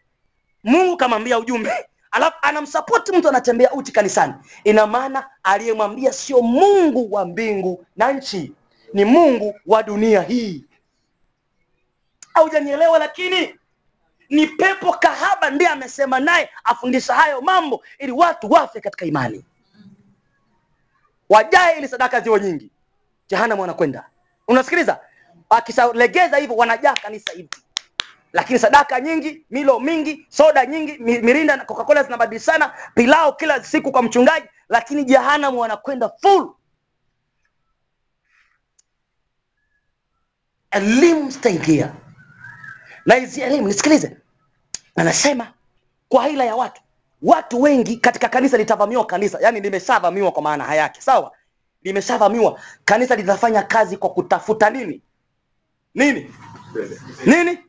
Mungu kamwambia ujumbe alafu anamsapoti mtu anatembea uchi kanisani. Ina maana aliyemwambia sio Mungu wa mbingu na nchi, ni Mungu wa dunia hii. Haujanielewa? Lakini ni pepo kahaba ndiye amesema naye afundisha hayo mambo ili watu wafe katika imani, wajae ili sadaka ziwe nyingi. Jehanamu wanakwenda, unasikiliza? Akisalegeza hivyo wanajaa kanisa hivi lakini sadaka nyingi, milo mingi, soda nyingi, mirinda na Coca-Cola zinabadilishana, pilao kila siku kwa mchungaji, lakini jehanamu wanakwenda full. Elimu zitaingia na hizi elimu, nisikilize, anasema kwa hila ya watu, watu wengi katika kanisa litavamiwa. Kanisa yani limeshavamiwa kwa maana yake, sawa, limeshavamiwa. Kanisa litafanya kazi kwa kutafuta nini nini nini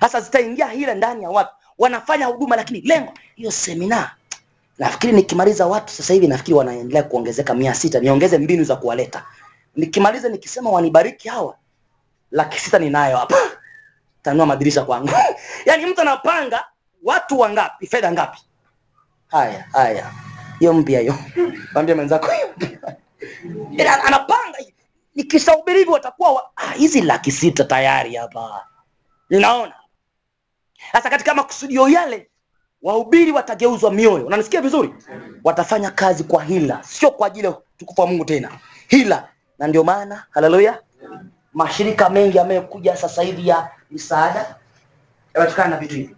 sasa zitaingia hila ndani ya watu, wanafanya huduma, lakini lengo hiyo semina, nafikiri nikimaliza watu sasa hivi nafikiri wanaendelea kuongezeka mia sita, niongeze mbinu za kuwaleta. Nikimaliza nikisema wanibariki hawa, laki sita ninayo hapa, tanua madirisha kwangu. Yaani mtu anapanga watu wangapi, fedha ngapi? Haya haya, hiyo mpya hiyo, mwambie mwenzako anapanga nikishahubiri hivi watakuwa wa- ah, hizi laki sita tayari hapa Ninaona sasa katika makusudio yale wahubiri watageuzwa mioyo, unanisikia vizuri? Watafanya kazi kwa hila, sio kwa ajili ya utukufu wa Mungu tena, hila. Na ndio maana haleluya, mashirika mengi yamekuja sasa hivi ya misaada yametokana na vitu hivi.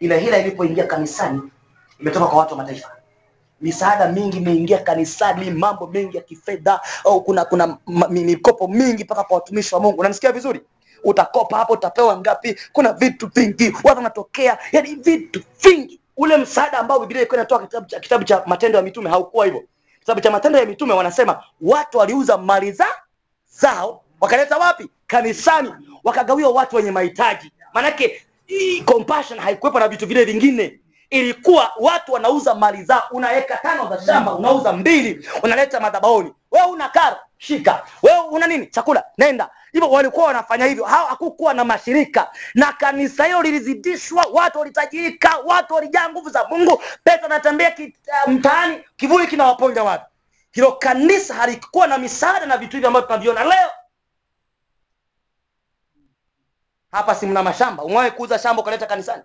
Ile hila ilipoingia kanisani imetoka kwa watu wa mataifa misaada mingi imeingia kanisani, mambo mengi ya kifedha, au kuna kuna mikopo mingi mpaka kwa watumishi wa Mungu. Unanisikia vizuri? Utakopa hapo, utapewa ngapi? Kuna vitu vingi, watu wanatokea, yani vitu vingi. Ule msaada ambao Biblia ilikuwa inatoa kitabu cha, kitabu cha Matendo ya Mitume haukuwa hivyo. Kitabu cha Matendo ya Mitume wanasema watu waliuza mali za zao wakaleta wapi? Kanisani, wakagawiwa watu wenye mahitaji. Maanake compassion haikuwepo na vitu vile vingine ilikuwa watu wanauza mali zao, unaweka tano za shamba, unauza mbili, unaleta madhabahuni. Wewe una karo, shika. Wewe una nini? Chakula, nenda. Hivyo walikuwa wanafanya hivyo, hakukuwa na mashirika, na kanisa hilo lilizidishwa, watu walitajirika, watu walijaa nguvu za Mungu. pesa anatembea mtaani, um, kivuli kinawaponja watu. Hilo kanisa halikuwa na misaada na vitu hivi ambavyo tunaviona leo. Hapa si mna mashamba? Umewahi kuuza shamba ukaleta kanisani?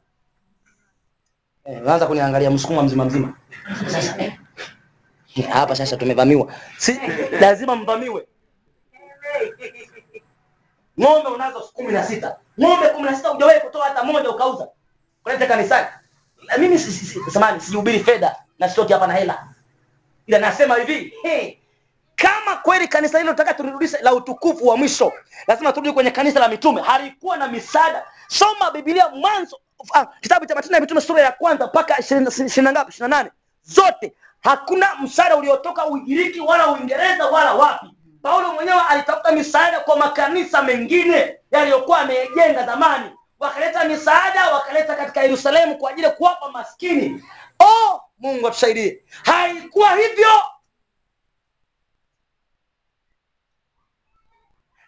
Eh, kuniangalia msukuma mzima mzima. Eh, hapa sasa tumevamiwa, si lazima mvamiwe. Ng'ombe unazo kumi na sita. Ng'ombe kumi na sita hujawahi kutoa hata moja ukauza. Kuleta kanisani. Mimi si- si- si- samahani, sihubiri fedha na sitoki hapa na hela, ila nasema hivi hey, kama kweli kanisa hilo tunataka turudishe la utukufu wa mwisho lazima turudi kwenye kanisa la mitume. Halikuwa na misaada. Soma biblia mwanzo ah, kitabu cha matendo ya mitume sura ya kwanza mpaka ishirini na ngapi? Ishirini na nane. Zote. Hakuna msaada uliotoka ugiriki wala uingereza wala wapi paulo mwenyewe alitafuta misaada kwa makanisa mengine yaliyokuwa amejenga zamani. Wakaleta misaada wakaleta katika yerusalemu kwa ajili ya kuwapa maskini. Oh mungu atusaidie. Haikuwa hivyo.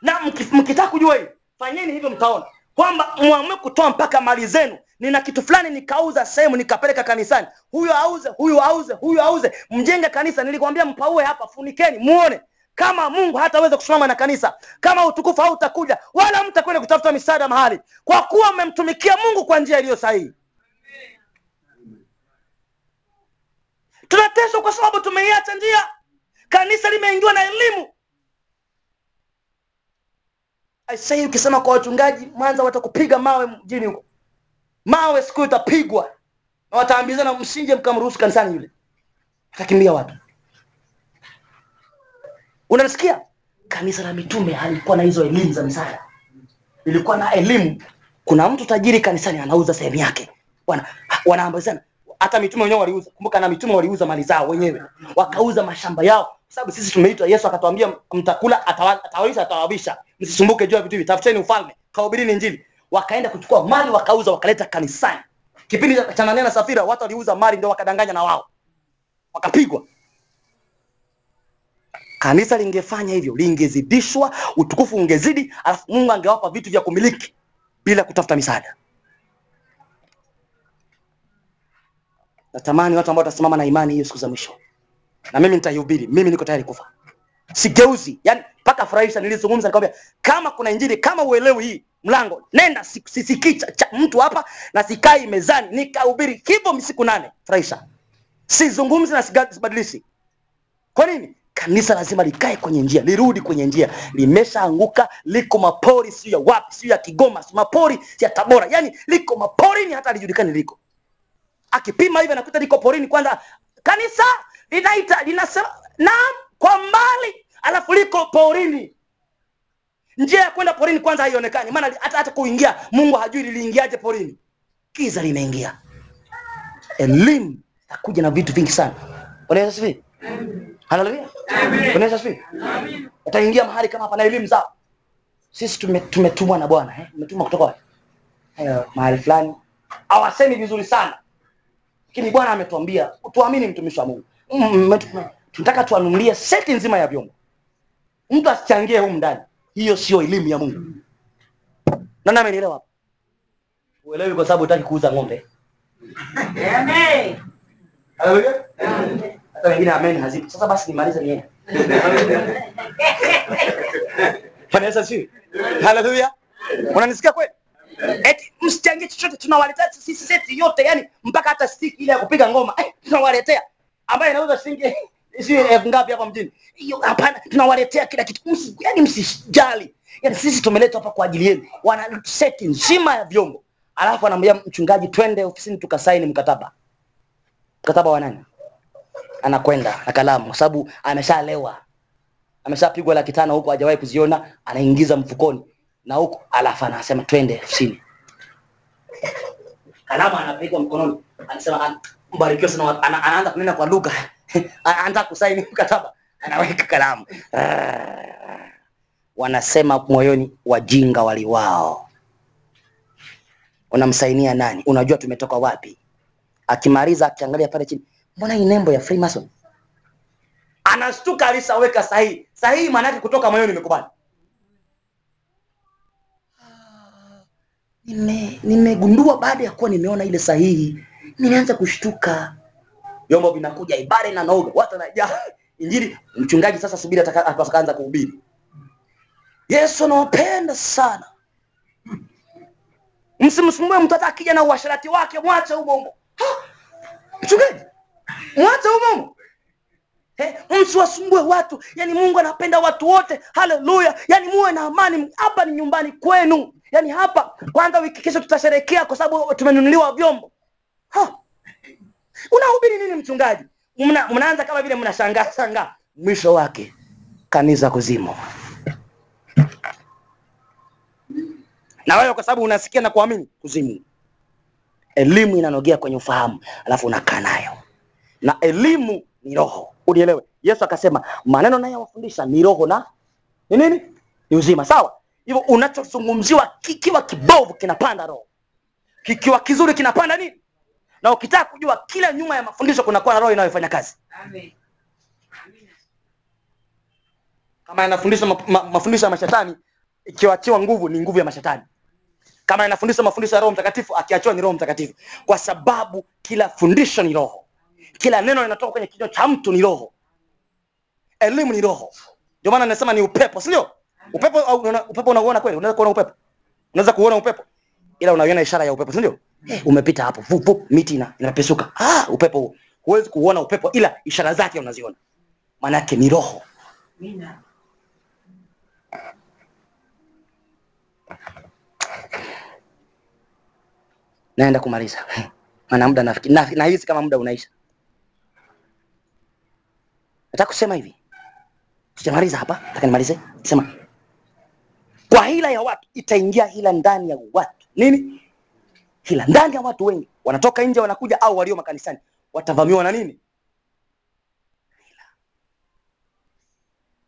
Na mki- mkitaka kujua hii fanyeni hivyo mtaona kwamba mwamue kutoa mpaka mali zenu. Nina kitu fulani nikauza sehemu nikapeleka kanisani. Huyu auze huyu auze huyu auze. Mjenge kanisa nilikwambia mpaue hapa funikeni muone kama mungu hataweza kusimama na kanisa kama utukufu hautakuja wala mtakwenda kutafuta misaada mahali kwa kuwa mmemtumikia mungu kwa njia iliyo sahihi. Tunateswa kwa sababu tumeiacha njia. Kanisa limeingiwa na elimu. Aisai ukisema kwa wachungaji mwanza watakupiga mawe mjini huko. Mawe siku utapigwa na wataambizana msije mkamruhusu kanisani yule. Atakimbia wapi unalisikia kanisa la mitume halikuwa na hizo elimu za misaada. Ilikuwa na elimu. Kuna mtu tajiri kanisani anauza sehemu yake. Wana hata mitume wenyewe waliuza. Kumbuka na mitume waliuza mali zao wenyewe. Wakauza mashamba yao. Sababu sisi tumeitwa yesu akatuambia mtakula atawa- atawaisha atawawisha msisumbuke juu ya vitu hivi. Tafuteni ufalme. Kahubirini injili. Wakaenda kuchukua mali wakauza wakaleta kanisani. Kipindi cha Anania na Safira watu waliuza mali ndio wakadanganya na wao. Wakapigwa kanisa lingefanya hivyo lingezidishwa utukufu ungezidi alafu mungu angewapa vitu vya kumiliki bila kutafuta misaada. Natamani watu ambao watasimama na imani hiyo siku za mwisho. Na mimi nitaihubiri mimi niko tayari kufa. Sigeuzi yani mpaka furahisha nilizungumza nikamwambia kama kuna injili kama uelewi hii mlango nenda si- sisikii cha, mtu hapa na sikai mezani nikahubiri hivyo siku nane. Furahisha. Sizungumzi na sibadilishi. Kwa nini kanisa lazima likae kwenye njia lirudi kwenye njia. Limeshaanguka liko mapori sio ya wapi sio ya kigoma sio mapori ya tabora. Yani liko maporini hata alijulikani liko. Akipima hivyo anakuta liko porini kwanza kanisa linaita linasema naam kwa mbali alafu liko porini. Njia ya kwenda porini kwanza haionekani maana hata hata kuingia mungu hajui liliingiaje porini. Kiza limeingia. Elimu takuja na vitu vingi sana. Bwana Yesu asifiwe haleluya unaweza asifiwe. Utaingia mahali kama hapa na elimu zao. Sisi tume- tumetumwa na bwana eh? tumetumwa kutoka wapi? Hayo mahali fulani. Hawasemi vizuri sana. Lakini bwana ametuambia tuamini mtumishi wa mungu. Mm, mm, tunataka tuanunulie seti nzima ya vyombo. Mtu asichangie huko ndani. Hiyo sio elimu ya mungu. Nani amenielewa hapo? Uelewi kwa sababu hutaki kuuza ng'ombe. Amen. Haleluya. Hata wengine amen hazipo sasa basi nimalize niende Bwana Yesu asifiwe. Haleluya. Unanisikia kweli? Eti msichangie chochote tunawaletea sisi seti yote yani mpaka hata stick ile ya kupiga ngoma eh, tunawaletea ambayo inauza shilingi si elfu ngapi hapa mjini. Hiyo hapana tunawaletea kila kitu. Msi, yani msijali. Yani sisi tumeletwa hapa kwa ajili yenu. Wana seti nzima ya vyombo. Alafu anamwambia mchungaji twende ofisini tukasaini mkataba. Mkataba wa nani? Anakwenda na kalamu kwa sababu ameshalewa. Ameshapigwa laki tano huko hajawahi kuziona anaingiza mfukoni na huko alafu anasema twende ofisini. Kalamu anapigwa mkononi anasema mbarikiwa sana ana, anaanza kunena kwa lugha. Anaanza kusaini mkataba anaweka kalamu. Ah. wanasema moyoni wajinga waliwao. Unamsainia nani? Unajua tumetoka wapi? Akimaliza akiangalia pale chini mbona hii nembo ya Freemason? Anashtuka alishaweka sahihi. Sahihi maana yake kutoka moyoni nimekubali. Nime nimegundua baada ya kuwa nimeona ile sahihi nimeanza kushtuka. Vyombo vinakuja ibada inanoga watu wanajaa. Injili mchungaji sasa subiri atakaanza kuhubiri. Yesu anawapenda sana. Msimsumbue mtoto akija na uasharati wake mwache humo humo mchungaji mwache humo Eh, msiwasumbue watu. Yani mungu anapenda watu wote. Haleluya. Yani muwe na amani. Hapa ni nyumbani kwenu. Yani hapa kwanza wiki kesho tutasherekea kwa sababu tumenunuliwa vyombo. Unahubiri nini mchungaji? Mna, mnaanza kama vile mnashangaa shangaa. Mwisho wake kanisa kuzimu. Na wewe kwa sababu unasikia na kuamini kuzimu. Elimu inanogea kwenye ufahamu, alafu unakaa nayo, na elimu ni roho. Unielewe, Yesu akasema maneno nayowafundisha ni roho na ni nini? Ni uzima. Sawa. Hivyo unachozungumziwa kikiwa kibovu kinapanda roho, kikiwa kizuri kinapanda nini? Na ukitaka kujua kila nyuma ya mafundisho kunakuwa na roho inayofanya kazi. Amen. Kama yanafundisha ma, ma, mafundisho ya mashetani, ikiwachiwa nguvu ni nguvu ya mashetani. Kama yanafundisha mafundisho ya Roho Mtakatifu, akiachiwa ni Roho Mtakatifu, kwa sababu kila fundisho ni roho, kila neno linatoka kwenye kinywa cha mtu ni roho. Elimu ni roho, ndio maana nasema ni upepo, si ndio? Upepo au una, upepo unauona kweli? Unaweza kuona upepo, unaweza kuona upepo, ila unaiona ishara ya upepo, si ndio? Umepita hapo, vup vup, miti ina inapesuka. Ah, upepo huo. Huwezi kuona upepo, ila ishara zake unaziona, maana yake ni roho. Naenda kumaliza maana muda nafikiri na, nahisi kama muda unaisha. Nataka kusema hivi, sijamaliza hapa, nataka nimalize. Sema kwa hila ya watu itaingia hila ndani ya watu. Nini hila? Ndani ya watu wengi, wanatoka nje wanakuja, au walio makanisani watavamiwa na nini? Hila.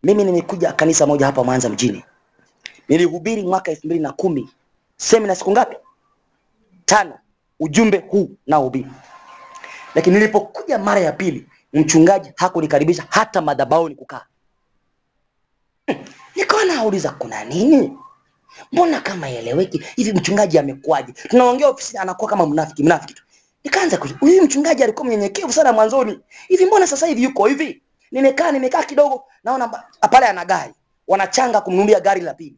Mimi nimekuja kanisa moja hapa Mwanza mjini, nilihubiri mwaka elfu mbili na kumi semina siku ngapi? tano ujumbe huu na ubiri, lakini nilipokuja mara ya pili mchungaji hakunikaribisha hata madhabahuni kukaa. Nikawa nauliza kuna nini? Mbona kama eleweki hivi? Mchungaji amekuaje? Tunaongea ofisini anakuwa kama mnafiki mnafiki tu. Nikaanza huyu mchungaji alikuwa mnyenyekevu sana mwanzoni, hivi mbona sasa hivi yuko hivi? Nimekaa nimekaa kidogo, naona pale ana gari, wanachanga kumnunulia gari la pili,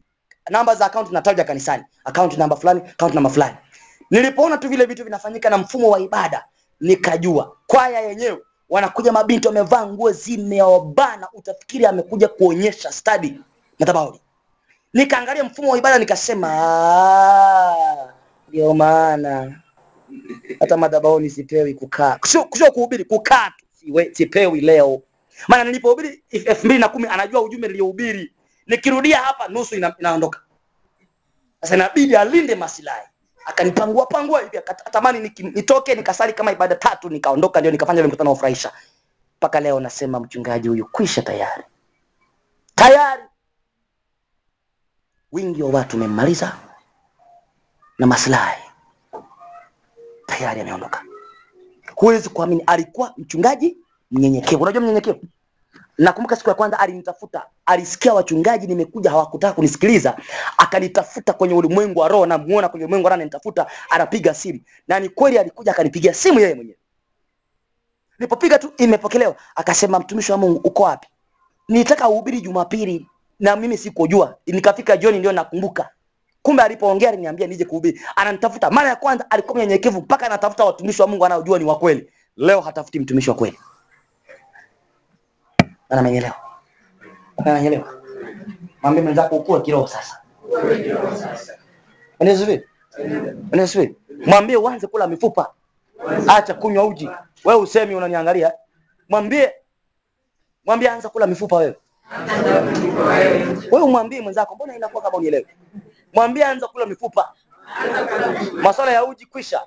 namba za akaunti nataja kanisani, akaunti namba fulani, akaunti namba fulani Nilipoona tu vile vitu vinafanyika na mfumo wa ibada, nikajua kwaya yenyewe wanakuja mabinti wamevaa nguo zimeobana, utafikiri amekuja kuonyesha stadi madhabahuni. Nikaangalia mfumo wa ibada nikasema, "Ah, ndio maana hata madhabahuni sipewi kukaa, sio kuhubiri, kukaa siwe- sipewi leo. Maana nilipohubiri elfu mbili na kumi anajua ujumbe niliohubiri, nikirudia hapa nusu ina, inaondoka. Sasa inabidi alinde masilahi akanipangua pangua hivi akatamani nitoke nikasali kama ibada tatu nikaondoka, ndio nikafanya mkutano wa furahisha. Mpaka leo nasema mchungaji huyu kwisha tayari, tayari wingi wa watu umemmaliza na maslahi tayari ameondoka. Huwezi kuamini, alikuwa mchungaji mnyenyekevu. Unajua mnyenyekevu, nakumbuka siku ya kwanza alinitafuta, alisikia wachungaji nimekuja, hawakutaka kunisikiliza, akanitafuta kwenye ulimwengu wa roho, namuona kwenye ulimwengu wa roho ananitafuta, anapiga simu, na ni kweli alikuja akanipigia simu yeye mwenyewe. Nilipopiga tu imepokelewa, akasema mtumishi wa Mungu uko wapi? Nilitaka uhubiri Jumapili na mimi sikujua, nikafika jioni ndio nakumbuka. Kumbe alipoongea aliniambia nije kuhubiri. Ananitafuta mara ya kwanza, alikuwa mnyenyekevu mpaka anatafuta watumishi wa Mungu anaojua ni wa kweli. Leo hatafuti mtumishi wa kweli. Ananielewa? amenielewa. Mwambie mwenzako ukue kiroho sasa. Mwambie uanze kula mifupa. Acha kunywa uji. Wewe usemi unaniangalia. Mwambie mwambie anza kula mifupa wewe. Wewe umwambie mwenzako mbona inakuwa kama unielewe? Mwambie anza kula mifupa. Masuala ya uji kwisha.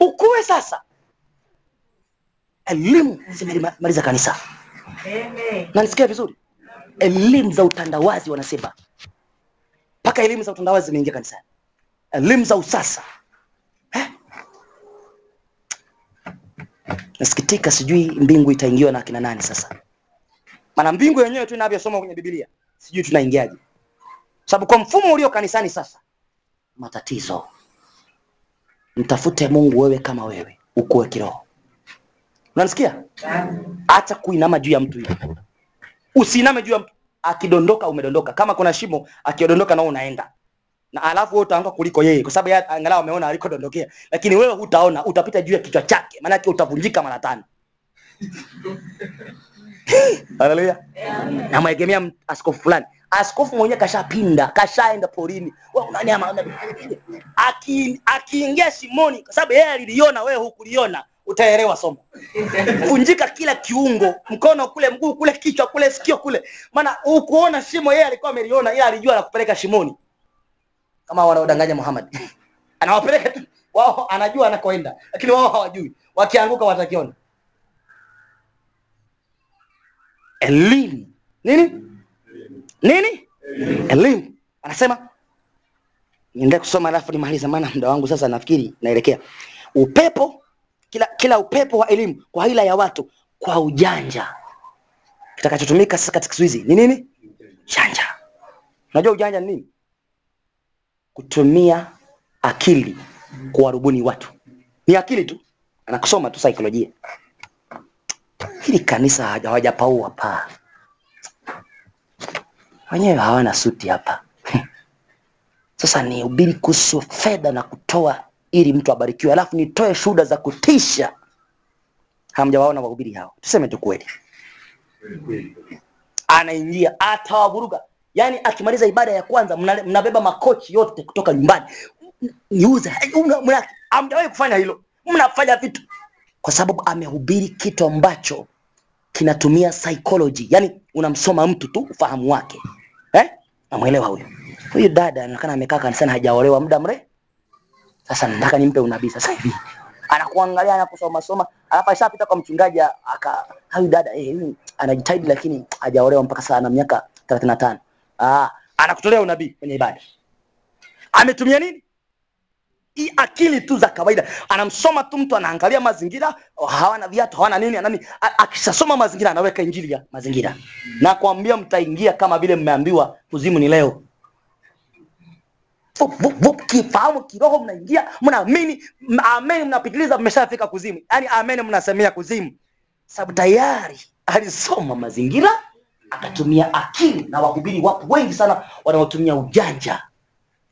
Ukue sasa. Elimu zimemaliza kanisa. Amen. Na nisikia vizuri? Elimu za utandawazi wanasema. Mpaka elimu za utandawazi zimeingia kanisani. Elimu za usasa. Eh? Nasikitika, sijui mbingu itaingiwa na akina nani sasa. Maana mbingu yenyewe tu inavyosoma kwenye Biblia, sijui tunaingiaje. Sababu kwa mfumo ulio kanisani sasa, matatizo. Mtafute Mungu wewe kama wewe, ukuwe kiroho. Unanisikia? Acha kuinama juu ya mtu hivi. Usiiname juu ya mtu. Akidondoka umedondoka. Kama kuna shimo, akidondoka na unaenda. Na alafu wewe utaanguka kuliko yeye kwa sababu yeye angalau ameona alikodondokea. Lakini wewe hutaona, utapita juu ya kichwa chake. Maana yake utavunjika mara tano. Haleluya. Namwegemea m- askofu fulani. Askofu mwenyewe kashapinda, kashaenda porini. Wewe unanyama. Aki akiingia shimoni kwa sababu yeye aliliona, wewe hukuliona. Utaelewa somo. Vunjika kila kiungo, mkono kule, mguu kule, kichwa kule, sikio kule, maana ukuona shimo, yeye alikuwa ameliona, ila alijua la kupeleka shimoni, kama wanaodanganya Muhammad anawapeleka tu wao, anajua anakoenda, lakini wao hawajui, wakianguka watakiona. Elimu nini nini? Elimu. Anasema niende kusoma alafu nimalize, maana muda wangu sasa nafikiri naelekea. Upepo kila kila upepo wa elimu kwa hila ya watu kwa ujanja, kitakachotumika sasa katika siku hizi ni nini? Ujanja. Unajua ujanja ni nini? Kutumia akili kuwarubuni watu, ni akili tu, anakusoma tu saikolojia. Hili kanisa hawajapaua paa, wenyewe hawana suti hapa. Sasa ni ubiri kuhusu fedha na kutoa ili mtu abarikiwe, alafu nitoe shuhuda za kutisha. Hamjawaona wahubiri hao, tuseme tu kweli. Anaingia atawavuruga, yaani akimaliza ibada ya kwanza mnabeba makochi yote kutoka nyumbani, niuze. Hamjawahi kufanya hilo, mnafanya vitu kwa sababu amehubiri kitu ambacho kinatumia psychology, yani unamsoma mtu tu ufahamu wake eh? Namwelewa huyo huyu dada anaonekana amekaa kanisani hajaolewa muda mrefu. Sasa nataka nimpe unabii sasa hivi, anakuangalia anakusoma soma, alafu ashapita kwa mchungaji aka huyu dada eh, huyu anajitahidi lakini hajaolewa mpaka sasa ana miaka 35. Ah, anakutolea unabii kwenye ibada. Ametumia nini? Hii akili tu za kawaida, anamsoma tu mtu, anaangalia mazingira, hawana viatu, hawana nini, anani. Akishasoma mazingira, anaweka injili ya mazingira na kuambia mtaingia kama vile mmeambiwa kuzimu ni leo. Kifahamu kiroho, mnaingia mnaamini, amen, mnapitiliza, mmeshafika kuzimu. Yani amen, mnasemea kuzimu, sababu tayari alisoma mazingira akatumia akili, na wahubiri wapo wengi sana wanaotumia ujanja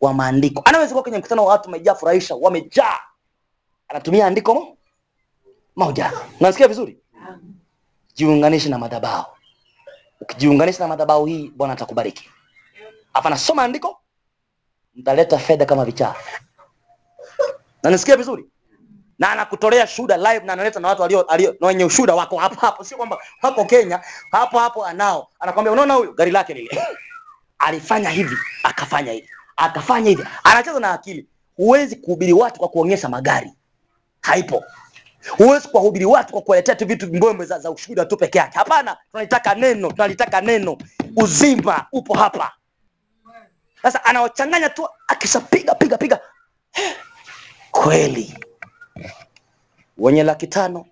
wa maandiko. Anaweza kuwa kwenye mkutano wa watu wamejaa furahisha, wamejaa, anatumia andiko moja. Unasikia vizuri? Jiunganishe na madhabahu. Ukijiunganisha na madhabahu hii, Bwana atakubariki. Hapa nasoma andiko, mtaleta fedha kama vichaa. Na nisikia vizuri? Na anakutolea shuhuda live na analeta na watu walio alio na wenye ushuhuda wako hapo hapo, sio kwamba hapo Kenya, hapo hapo anao. Anakwambia unaona huyu gari lake lile. Alifanya hivi, akafanya hivi, akafanya hivi. Anacheza na akili. Huwezi kuhubiri watu kwa kuonyesha magari. Haipo. Huwezi kuwahubiri watu kwa kuwaletea tu vitu mbwembwe za, za ushuhuda tu peke yake. Hapana, tunalitaka neno, tunalitaka neno. Uzima upo hapa. Sasa anaochanganya tu, akishapiga piga piga, kweli. Wenye laki tano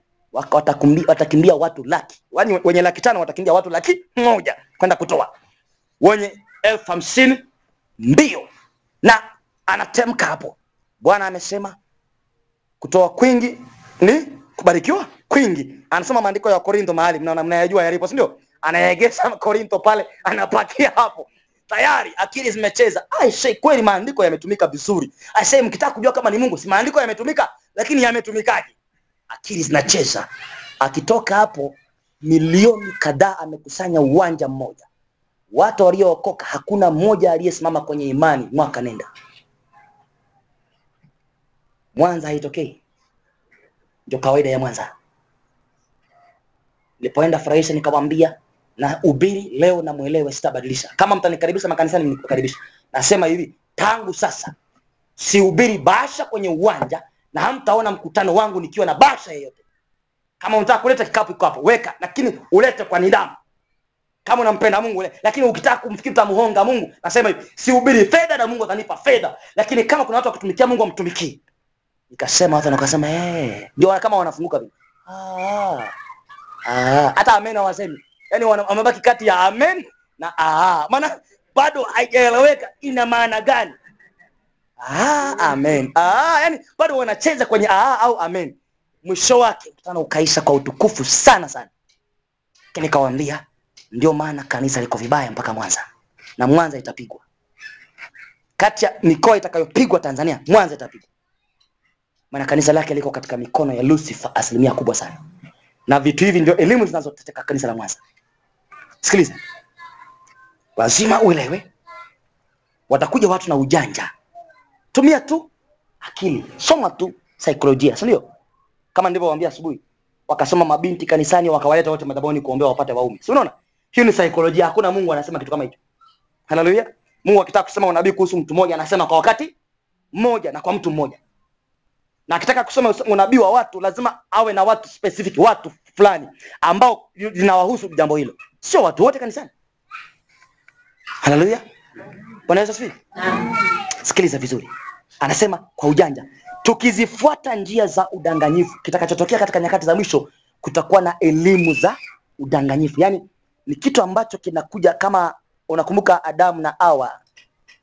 watakimbia watu laki, yaani wenye laki tano watakimbia watu laki moja kwenda kutoa, wenye elfu hamsini mbio, na anatemka hapo, Bwana amesema kutoa kwingi ni kubarikiwa kwingi. Anasoma maandiko ya Korintho mahali mnayajua yalipo, si ndio? Korintho pale, anapakia hapo tayari, akili zimecheza. Aisee, kweli maandiko yametumika vizuri. Aisee, mkitaka kujua kama ni Mungu, si maandiko yametumika, lakini yametumikaje? Akili zinacheza. Akitoka hapo, milioni kadhaa amekusanya uwanja mmoja. Watu waliookoka hakuna mmoja aliyesimama kwenye imani mwaka nenda. Mwanza haitokei, ndio kawaida ya Mwanza. Nilipoenda furahisha, nikamwambia na ubiri leo na mwelewe, sitabadilisha. Kama mtanikaribisha makanisani, nikukaribisha. Nasema hivi, tangu sasa sihubiri bahasha kwenye uwanja, na hamtaona mkutano wangu nikiwa na bahasha yeyote. Kama unataka kuleta kikapu iko hapo, weka, lakini ulete kwa nidhamu. Kama unampenda Mungu ule, lakini ukitaka kumfikiri utamhonga Mungu, nasema hivi, sihubiri fedha na Mungu atanipa fedha, lakini kama kuna watu wakitumikia Mungu amtumikie. Nikasema watu wakasema eh, ndio kama wanafunguka vile. Ah, ah, hata amena hawasemi, wana- wamebaki kati ya amen na aa, maana bado haijaeleweka ina maana gani. aa, amen. aa, yani bado wanacheza kwenye aa au amen. Mwisho wake mkutano ukaisha kwa utukufu sana sana. Lakini nikawaambia ndio maana kanisa liko vibaya mpaka Mwanza, na Mwanza itapigwa. Kati ya mikoa itakayopigwa Tanzania, Mwanza itapigwa, maana kanisa lake liko katika mikono ya Lucifer asilimia kubwa sana, na vitu hivi ndio elimu zinazoteteka kanisa la Mwanza. Sikiliza, lazima uelewe, watakuja watu na ujanja tumia tu akili, soma tu saikolojia, si ndio? kama nilivyowaambia asubuhi, wakasoma mabinti kanisani, wakawaleta wote madhabahuni kuombea wapate waume. Si unaona? Hiyo ni saikolojia. Hakuna Mungu anasema kitu kama hicho. Haleluya. Mungu akitaka kusema unabii kuhusu mtu mmoja anasema kwa wakati mmoja na kwa mtu mmoja. Na akitaka kusema unabii wa watu lazima awe na watu specific, watu fulani ambao linawahusu jambo hilo, sio watu wote kanisani. Haleluya. Bwana Yesu asifiwe. Sikiliza vizuri, anasema kwa ujanja, tukizifuata njia za udanganyifu, kitakachotokea katika nyakati za mwisho kutakuwa na elimu za udanganyifu. Yaani ni kitu ambacho kinakuja kama, unakumbuka Adamu na Hawa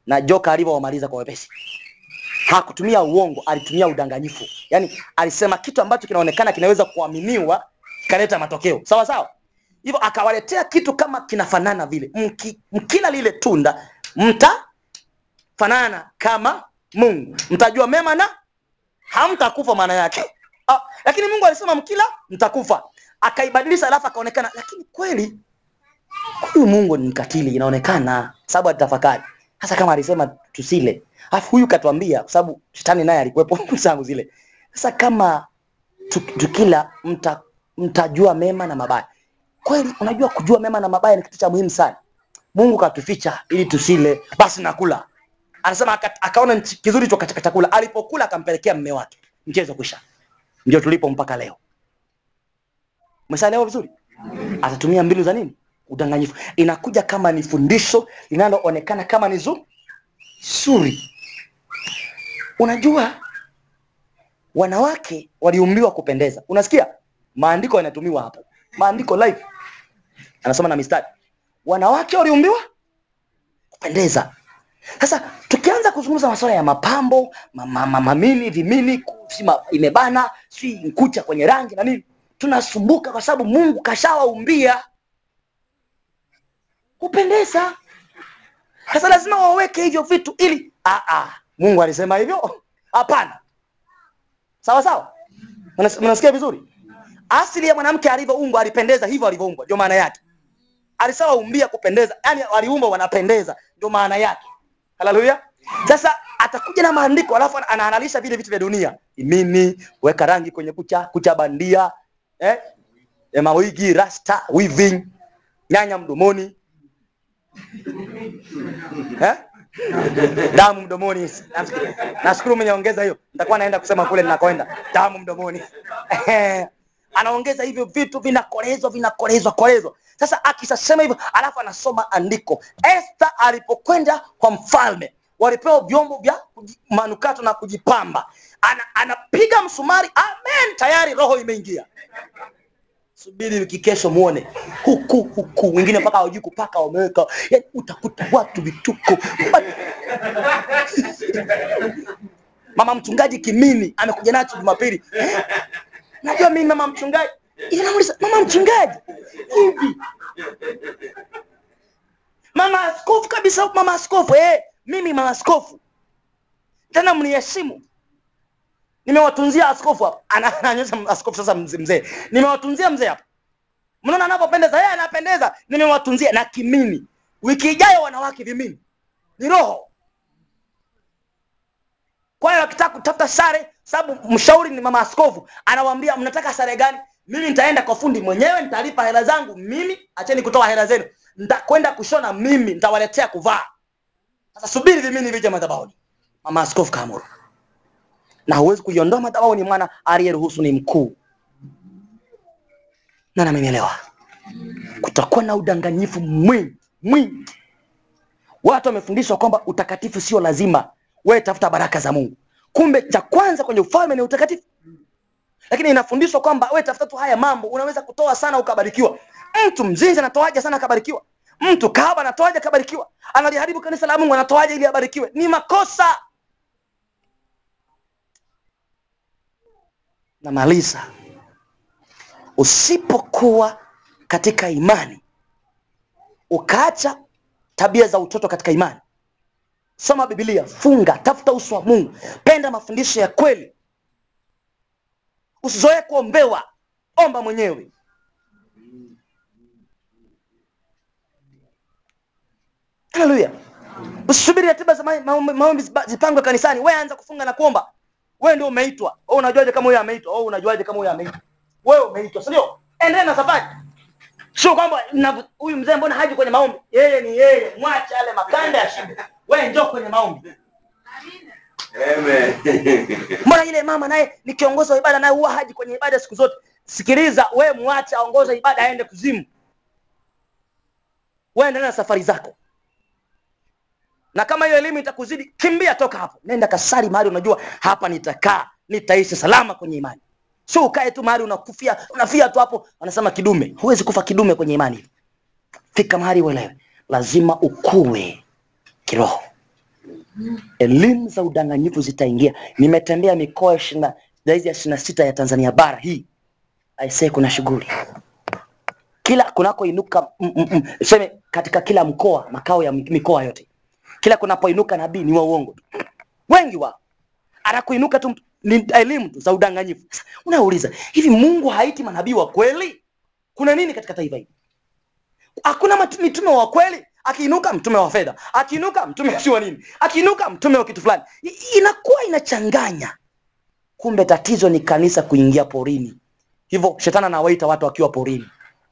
na joka alivyowamaliza kwa wepesi. Hakutumia uongo, alitumia udanganyifu. Yaani alisema kitu ambacho kinaonekana kinaweza kuaminiwa kikaleta matokeo sawa sawa. Hivyo akawaletea kitu kama kinafanana vile, Mki, mkila lile tunda mtafanana kama Mungu, mtajua mema na hamtakufa, maana yake. Ah, lakini Mungu alisema mkila mtakufa, akaibadilisha alafu akaonekana, lakini kweli huyu Mungu ni mkatili, inaonekana. Sababu atafakari. Hasa kama alisema tusile, alafu huyu katuambia, kwa sababu shetani naye alikuwepo zangu zile. Sasa kama tukila mta, mtajua mema na mabaya. Kweli unajua kujua mema na mabaya ni kitu cha muhimu sana. Mungu katuficha ili tusile, basi nakula. Anasema akaona kizuri cho katika chakula, alipokula akampelekea mme wake. Mchezo kwisha. Ndio tulipo mpaka leo. Umeshaelewa vizuri? Atatumia mbinu za nini? Udanganyifu. Inakuja kama ni fundisho linaloonekana kama ni zuri. Unajua wanawake waliumbiwa kupendeza. Unasikia? Maandiko yanatumiwa hapo. Maandiko live. Anasoma na mistari. Wanawake waliumbiwa kupendeza. Sasa tukianza kuzungumza masuala ya mapambo, mama, mama, mamini, vimini, imebana, si nkucha kwenye rangi na nini, tunasumbuka kwa sababu Mungu kashawaumbia kupendeza. Sasa lazima waweke hivyo vitu ili ah, ah, Mungu alisema hivyo? Hapana. Sawa sawa, mnasikia vizuri? Asili ya mwanamke alivyoumbwa, alipendeza hivyo alivyoumbwa, ndio maana yake. Alisema umbia kupendeza, yani waliumba wanapendeza, ndio maana yake. Haleluya! Sasa atakuja na maandiko, alafu anaanalisha vile vitu vya dunia, imini, weka rangi kwenye kucha, kucha bandia, eh, eh, mawigi, rasta, weaving, nyanya mdomoni, eh? damu mdomoni. Nashukuru- umeniongeza hiyo, nitakuwa naenda kusema kule ninakoenda, damu mdomoni. Anaongeza hivyo vitu vinakolezwa, vinakolezwa, kolezwa. Sasa akishasema hivyo, alafu anasoma andiko. Esta alipokwenda kwa mfalme, walipewa vyombo vya manukato na kujipamba. Ana, anapiga msumari, amen, tayari roho imeingia. Subiri wiki kesho muone huku huku, wengine mpaka hawajui kupaka wameweka, yani utakuta watu vituko. Mama mchungaji Kimini amekuja nacho Jumapili. Eh? Najua mimi mama mchungaji, Ila namuuliza mama mchungaji? Hivi, mama askofu kabisa, mama askofu eh, mimi mama askofu. Tena mniheshimu. Nimewatunzia askofu hapa. Ana- askofu sasa mzee. Nimewatunzia mzee hapa. Mnaona anapopendeza yeye anapendeza. Nimewatunzia. Na kimini. Wiki ijayo wanawake vimini. Ni roho. Kwa hiyo wakitaka kutafuta sare sababu mshauri ni mama askofu anawaambia mnataka sare gani mimi nitaenda kwa fundi mwenyewe nitalipa hela zangu mimi acheni kutoa hela zenu. Nitakwenda kushona mimi nitawaletea kuvaa. Sasa subiri vimini vije madhabahuni mama askofu kaamuru na huwezi kuiondoa madhabahuni mwana aliyeruhusu ni mkuu. Na namenielewa kutakuwa na udanganyifu mwingi mwingi. Watu wamefundishwa kwamba utakatifu sio lazima. Wewe tafuta baraka za mungu. Kumbe cha kwanza kwenye ufalme ni utakatifu lakini inafundishwa kwamba wewe tafuta tu haya mambo unaweza kutoa sana ukabarikiwa. Mtu mzinzi anatoaje sana akabarikiwa? Mtu kahaba anatoaje akabarikiwa? Analiharibu kanisa la mungu anatoaje ili abarikiwe? Ni makosa. Namaliza. Usipokuwa katika imani ukaacha tabia za utoto katika imani. Soma bibilia funga tafuta uso wa mungu. Penda mafundisho ya kweli usizoee kuombewa omba mwenyewe haleluya usisubiri ratiba za maombi zipangwe kanisani we anza kufunga na kuomba wewe ndio umeitwa. Wewe unajuaje kama huyo ameitwa? Wewe unajuaje kama huyo ameitwa? Wewe umeitwa, si ndio? Na safari. Sio kwamba huyu mzee mbona haji kwenye maombi? Yeye ni yeye, mwache yale makanda ya shibe. Wewe njoo kwenye maombi. Amen. Mbona yule mama naye ni kiongozi wa ibada naye huwa haji kwenye ibada siku zote? Sikiliza, we mwache aongoze ibada aende kuzimu. we endelea na safari zako. Na kama hiyo elimu itakuzidi, kimbia toka hapo. Nenda kasali mahali unajua hapa nitakaa, nitaishi salama kwenye imani. Sio ukae tu mahali unakufia, unafia tu hapo, wanasema kidume. Huwezi kufa kidume kwenye imani. Fika mahali uelewe. Lazima ukue kiroho elimu za udanganyifu zitaingia. Nimetembea mikoa ishirini zaidi ya ishirini na sita ya Tanzania bara hii, aisee, kuna shughuli kila kunakoinuka mm, mm, mm, seme katika kila mkoa, makao ya mikoa yote, kila kunapoinuka nabii ni wa uongo tu, wengi wao anakuinuka tu ni elimu tu za udanganyifu. Sasa unauliza hivi, Mungu haiti manabii wa kweli? Kuna nini katika taifa hili? Hakuna mitume wa kweli. Akiinuka mtume wa fedha, akiinuka mtume si wa nini, akiinuka mtume wa kitu fulani, inakuwa inachanganya. Kumbe tatizo ni kanisa kuingia porini. Hivyo shetani anawaita watu wakiwa porini,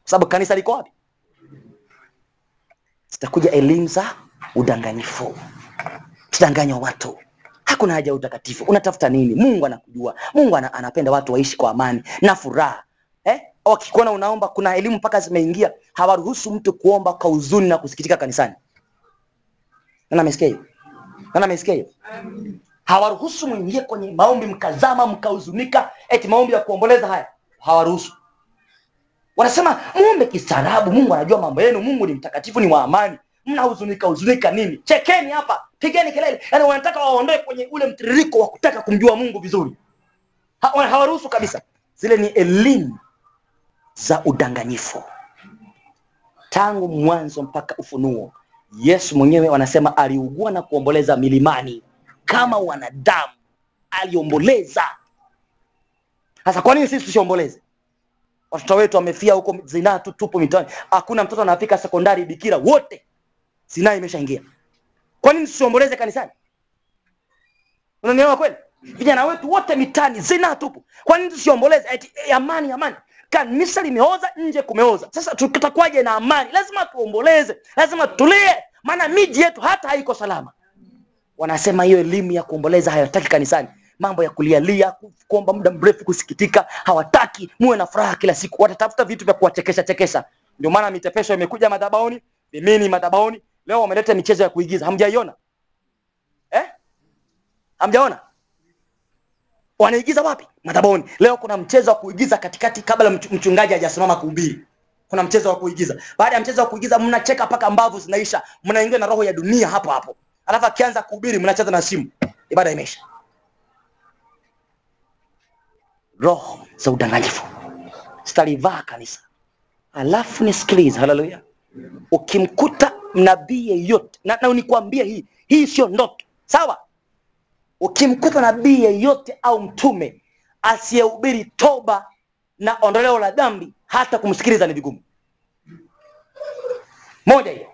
kwa sababu kanisa liko wapi? Zitakuja elimu za udanganyifu, tudanganywa watu. Hakuna haja ya utakatifu. Unatafuta nini? Mungu anakujua. Mungu anapenda watu waishi kwa amani na furaha eh? Wakikuona unaomba, kuna elimu mpaka zimeingia, hawaruhusu mtu kuomba kwa huzuni na kusikitika kanisani. Nani amesikia hiyo? Nani amesikia hiyo? Hawaruhusu mwingie kwenye maombi mkazama mkahuzunika, eti maombi ya kuomboleza haya hawaruhusu. Wanasema muombe kistaarabu, Mungu anajua mambo yenu, Mungu ni mtakatifu, ni wa amani. Mnahuzunika huzunika nini? Chekeni hapa, pigeni kelele. Yaani wanataka waondoe kwenye ule mtiririko wa kutaka kumjua Mungu vizuri. Ha, hawaruhusu kabisa. Zile ni elimu za udanganyifu tangu mwanzo mpaka Ufunuo. Yesu mwenyewe wanasema aliugua na kuomboleza milimani kama wanadamu, aliomboleza. Sasa kwa nini sisi tusiomboleze? Watoto wetu wamefia huko zinaa tu, tupo mitaani, hakuna mtoto anafika sekondari bikira, wote zinaa imeshaingia. Kwa nini tusiomboleze kanisani? Unanielewa kweli? Vijana wetu wote mitaani zinaa tupo, kwa nini tusiomboleze? Eh, amani, amani kanisa limeoza, nje kumeoza. Sasa tutakuwaje na amani? Lazima tuomboleze, lazima tulie, maana miji yetu hata haiko salama. Wanasema hiyo elimu ya kuomboleza hayataki kanisani, mambo ya kulialia, kuomba muda mrefu, kusikitika, hawataki. Muwe na furaha kila siku, watatafuta vitu vya kuwachekesha chekesha. Ndio maana mitepesho imekuja madhabaoni, mimini madhabaoni. Leo wameleta michezo ya kuigiza, hamjaiona eh? Hamjaona? Wanaigiza wapi? Madhaboni. Leo kuna mchezo wa kuigiza katikati, kabla mchungaji hajasimama kuhubiri. Kuna mchezo wa kuigiza. Baada ya mchezo wa kuigiza, mnacheka mpaka mbavu zinaisha, mnaingia na roho ya dunia hapo hapo, alafu akianza kuhubiri, mnacheza na simu, ibada imeisha. Roho za udanganyifu zitalivaa kanisa. Alafu nisikilize, haleluya. Ukimkuta nabii yeyote, na, na nikwambie hii hii sio ndoto, sawa? Ukimkuta nabii yeyote au mtume asiyehubiri toba na ondoleo la dhambi, hata kumsikiliza ni vigumu. Moja hiyo,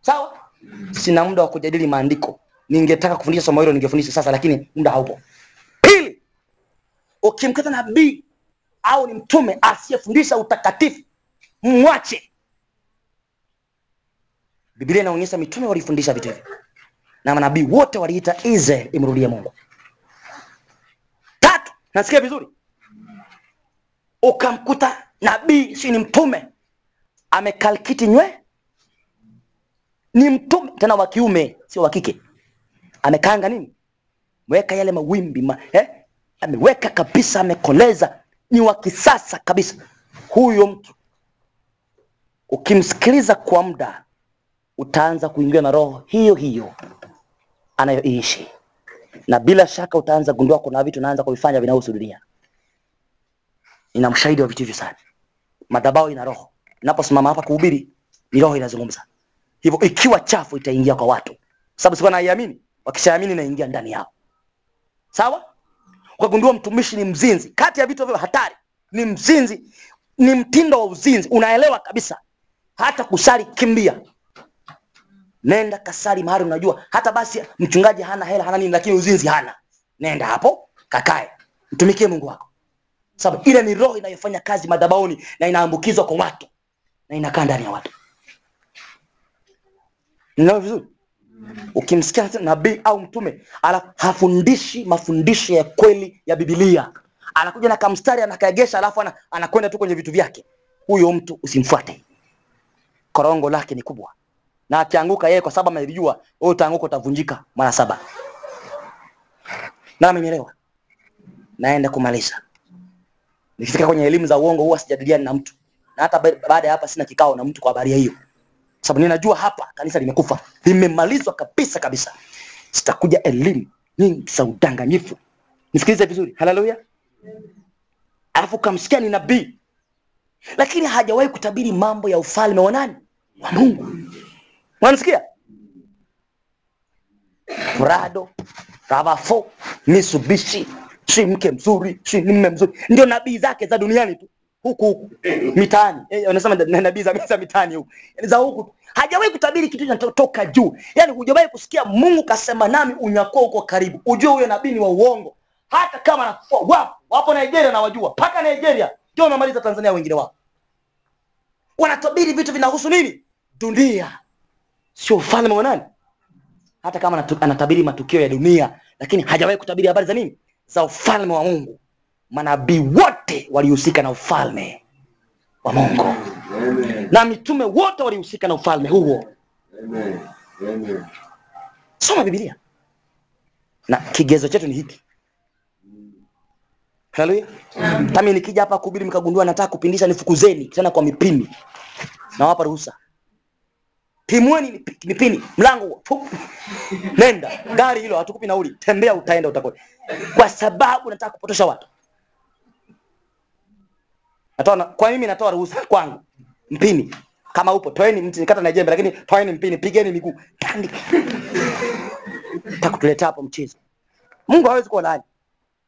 sawa. Sina muda wa kujadili maandiko, ningetaka kufundisha somo hilo ningefundisha sasa, lakini muda haupo. Pili, ukimkuta nabii au ni mtume asiyefundisha utakatifu, mwache. Biblia inaonyesha mitume walifundisha vitu hivi na manabii wote waliita Israel imrudie Mungu. Tatu, nasikia vizuri, ukamkuta nabii si ni mtume amekalkiti nywe, ni mtume tena wa kiume, sio wa kike, amekaanga nini, weka yale mawimbi ma, eh? ameweka kabisa, amekoleza, ni wa kisasa kabisa. Huyo mtu ukimsikiliza kwa muda utaanza kuingia na roho hiyo hiyo anayoishi na bila shaka utaanza gundua kuna vitu naanza kuvifanya vinahusu dunia. Nina mshahidi wa vitu hivyo sana. Madhabahu ina roho. Ninaposimama hapa kuhubiri, ni roho inazungumza. Hivyo ikiwa chafu itaingia kwa watu, sababu sikuwa naiamini. Wakishaamini inaingia ndani yao, sawa. Ukagundua mtumishi ni mzinzi, kati ya vitu vya hatari ni mzinzi, ni mtindo wa uzinzi. Unaelewa kabisa, hata kusali kimbia nenda kasali mahali unajua. Hata basi mchungaji hana hela hana nini lakini uzinzi hana. Nenda hapo kakae. Mtumikie mungu wako. Sababu ile ni roho inayofanya kazi madhabauni na inaambukizwa kwa watu na inakaa ndani ya watu. Ninayo vizuri? Ukimsikia nabii au mtume ala hafundishi mafundisho ya kweli ya bibilia anakuja na kamstari anakaegesha alafu anakwenda tu kwenye vitu vyake. Huyo mtu usimfuate. Korongo lake ni kubwa na akianguka yeye kwa sababu amelijua wewe utaanguka utavunjika mara saba. Na amenielewa? Naenda kumaliza. Nikifika kwenye elimu za uongo huwa sijadiliani na mtu. Na hata baada ya hapa sina kikao na mtu kwa habari hiyo. Sababu ninajua hapa kanisa limekufa. Limemalizwa kabisa kabisa. Sitakuja elimu nyingi za udanganyifu. Nisikilize vizuri. Haleluya alafu kamsikia ni nabii. Lakini hajawahi kutabiri mambo ya ufalme wa nani? Wa mungu unanisikia prado ravafo mitsubishi si mke mzuri si mme mzuri. Ndio nabii zake za duniani tu. Huku huku. Mitaani. Eh, nabii za, za mitaani huku. Yaani za huku hajawahi kutabiri kitu kinachotoka juu. Yani hujawahi kusikia mungu kasema nami unyakuo uko karibu. Ujue huyo nabii ni wa uongo. Hata kama anafua wapo wapo nigeria na mpaka nigeria. Ndio wamemaliza tanzania wengine wao. Wanatabiri vitu vinahusu nini? Dunia sio ufalme wa nani? Hata kama anatabiri matukio ya dunia lakini hajawahi kutabiri habari za nini? Za ufalme wa mungu. Manabii wote walihusika na ufalme wa mungu. Amen. na mitume wote walihusika na ufalme huo. Amen. Amen. soma Biblia. Na kigezo chetu ni hiki. Haleluya. Tami nikija hapa kuhubiri mkagundua nataka kupindisha nifukuzeni tena kwa mipini. Nawapa ruhusa pimweni mipi- mipini mlango nenda gari hilo hatukupi nauli. Tembea utaenda utakoa kwa sababu nataka kupotosha watu. Natoa kwa mimi natoa ruhusa kwangu. Mpini kama upo toeni mti nikata na jembe lakini toeni mpini pigeni miguu. Tandika. Takutuletea hapo mchezo. Mungu hawezi kuwa nani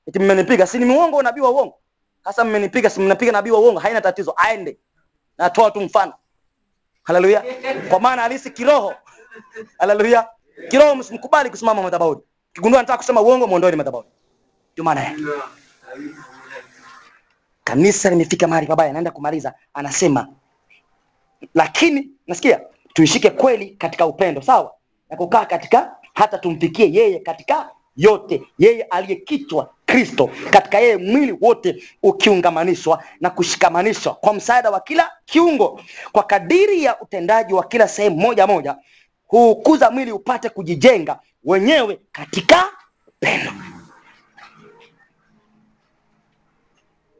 eti mmenipiga si ni muongo nabii wa uongo? Sasa mmenipiga si mnapiga nabii wa uongo? Haina tatizo aende. Natoa tu mfano haleluya. Kwa maana halisi kiroho. Haleluya. Kiroho msimkubali kusimama madhabahuni kigundua nataka kusema uongo mwondoeni madhabahuni ndio maana kanisa limefika mahali pabaya anaenda kumaliza. Anasema lakini nasikia tuishike kweli katika upendo. Sawa. Na kukaa katika hata tumfikie yeye katika yote. Yeye aliyekichwa kristo. Katika yeye mwili wote ukiungamanishwa na kushikamanishwa kwa msaada wa kila kiungo. Kwa kadiri ya utendaji wa kila sehemu moja moja huukuza mwili upate kujijenga wenyewe katika upendo.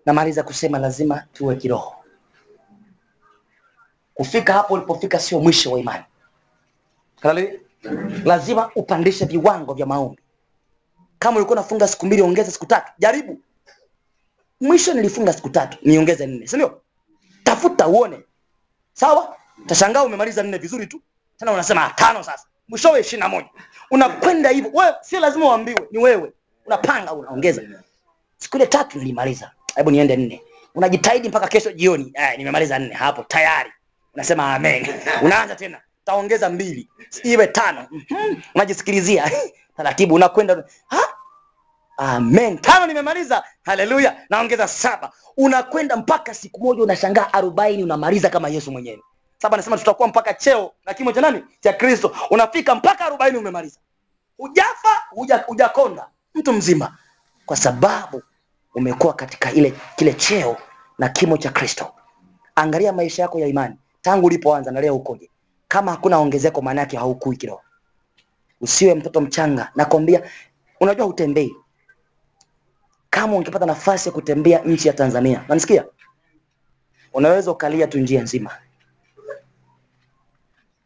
Namaliza kusema lazima tuwe kiroho. Kufika hapo ulipofika sio mwisho wa imani. Lazima upandishe viwango vya maombi kama ulikuwa unafunga siku mbili ongeza siku tatu. Jaribu. Mwisho nilifunga siku tatu niongeze nne si ndio? Tafuta uone. Sawa? Utashangaa umemaliza nne vizuri tu. Tena unasema "Ah, tano sasa. Mwishowe ishirini na moja. Unakwenda hivyo wewe sio lazima uambiwe ni wewe. Unapanga unaongeza. Siku ile tatu nilimaliza. Hebu niende nne. Unajitahidi mpaka kesho jioni. Eh, nimemaliza nne. Hapo tayari. Unasema amen. Unaanza tena taongeza mbili iwe tano. Mhm. unajisikilizia taratibu unakwenda. Amen. Tano nimemaliza. Haleluya. Naongeza saba. Unakwenda mpaka siku moja unashangaa arobaini unamaliza kama yesu mwenyewe. Saba anasema tutakuwa mpaka cheo na kimo cha nani? Cha kristo. Unafika mpaka arobaini umemaliza. Hujafa huja- hujakonda. Mtu mzima. Kwa sababu umekuwa katika ile kile cheo na kimo cha kristo. Angalia maisha yako ya imani. Tangu ulipoanza na leo ukoje kama hakuna ongezeko maana yake haukui kiroho usiwe mtoto mchanga. Nakwambia unajua hutembei. Kama ungepata nafasi ya kutembea nchi ya tanzania nanisikia unaweza ukalia tu njia nzima.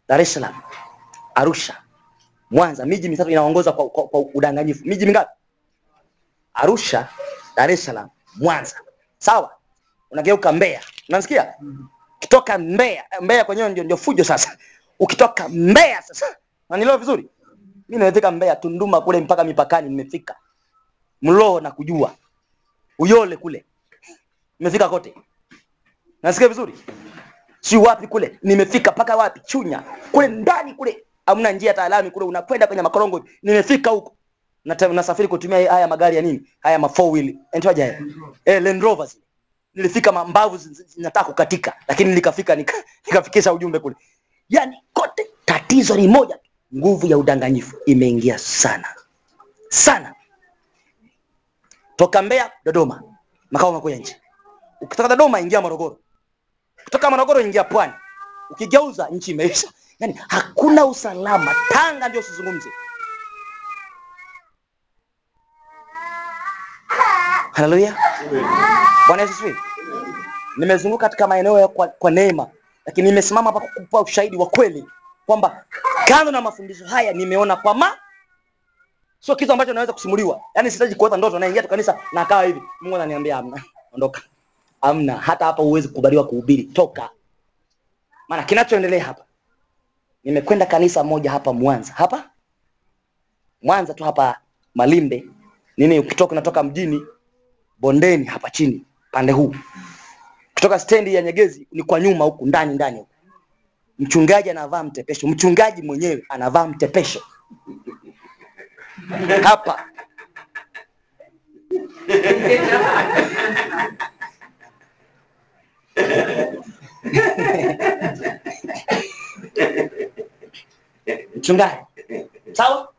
Dar es salaam arusha mwanza miji mitatu inaongoza kwa, kwa, kwa udanganyifu. Miji mingapi? Arusha dar es salaam mwanza. Sawa? Unageuka mbeya. Unanisikia? Kitoka mbeya mbeya kwenyewe ndio fujo sasa ukitoka mbeya sasa. Unanielewa vizuri? Mimi nimefika mbeya tunduma kule mpaka mipakani nimefika. Mloho na kujua. Uyole kule. Nimefika kote. Nasikia vizuri? Si wapi kule? Nimefika paka wapi? Chunya. Kule ndani kule. Hamna njia taalami kule. Unakwenda kwenye makorongo. Nimefika huko. Nasafiri kutumia haya magari ya nini? Haya ma four wheel. Entaje haya? Eh Land Rovers. nilifika ma- mbavu zi- zi- zinataka kukatika. Lakini nikafika nika, nikafikisha ujumbe kule yani kote tatizo ni moja nguvu ya udanganyifu imeingia sana. Sana. Toka Mbeya Dodoma. Makao makuu ya nchi. Ukitoka Dodoma ingia Morogoro. Kutoka Morogoro ingia Pwani. Ukigeuza nchi imeisha. Yani hakuna usalama. Tanga ndio usizungumze. Haleluya Bwana Yesu. Nimezunguka katika maeneo ya kwa, kwa neema, lakini nimesimama hapa kukupa ushahidi wa kweli kwamba kando na mafundisho haya nimeona kwa ma sio kitu ambacho naweza kusimuliwa. Yaani sitaji kuota ndoto naingia tu kanisa na kaa hivi. Mungu ananiambia amna, ondoka. Amna, hata hapa huwezi kukubaliwa kuhubiri, toka. Maana kinachoendelea hapa. Nimekwenda kanisa moja hapa Mwanza. Hapa Mwanza tu hapa Malimbe. Nini ukitoka unatoka mjini bondeni hapa chini pande huu kutoka stendi ya Nyegezi ni kwa nyuma huku ndani ndani huku. Mchungaji anavaa mtepesho, mchungaji mwenyewe anavaa mtepesho. Hapa. Mchungaji. Sawa,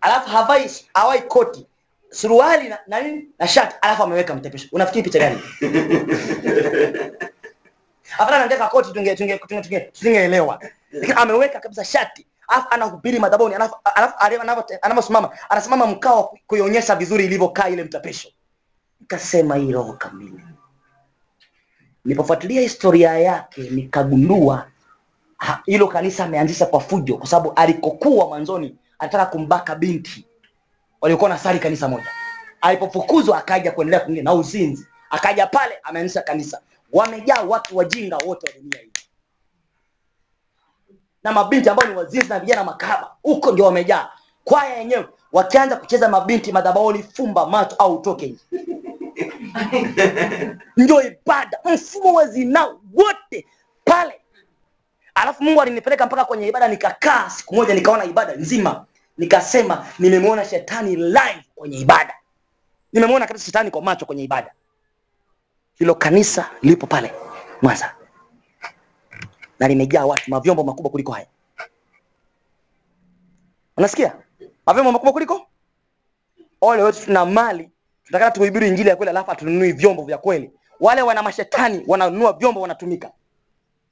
alafu havai hawai koti suruali na, na nini na shati, alafu ameweka mtepesho. Unafikiri picha gani? Afadhali anataka koti tunge tunge tunge tunge tungeelewa. Lakini ameweka kabisa shati. Alafu anahubiri madhabahuni alafu alafu anavyo- anasimama mkao kuionyesha vizuri ilivyokaa ile mtepesho. Nikasema hii roho kamili. Nilipofuatilia historia yake nikagundua hilo kanisa ameanzisha kwa fujo kwa sababu alikokuwa mwanzoni anataka kumbaka binti waliokuwa nasali kanisa moja. Alipofukuzwa akaja kuendelea kuingia na uzinzi, akaja pale ameanzisha kanisa. Wamejaa watu wajinga wote wa dunia hii na mabinti ambao ni wazinzi na vijana makahaba, huko ndio wamejaa. Kwaya yenyewe wakianza kucheza mabinti madhabahuni, fumba macho au utoke nje. Ndio ibada, mfumo wa zinaa wote pale. Alafu Mungu alinipeleka mpaka kwenye ibada, nikakaa siku moja, nikaona ibada nzima, nikasema nimemwona shetani live kwenye ibada, nimemwona kabisa shetani kwa macho kwenye ibada. Hilo kanisa lipo pale Mwanza na limejaa watu, mavyombo makubwa kuliko haya. Unasikia? Mavyombo makubwa kuliko ole wetu, tuna mali, tunataka tuhubiri injili ya kweli, alafu hatununui vyombo vya kweli. Wale wana mashetani wananunua vyombo, wanatumika.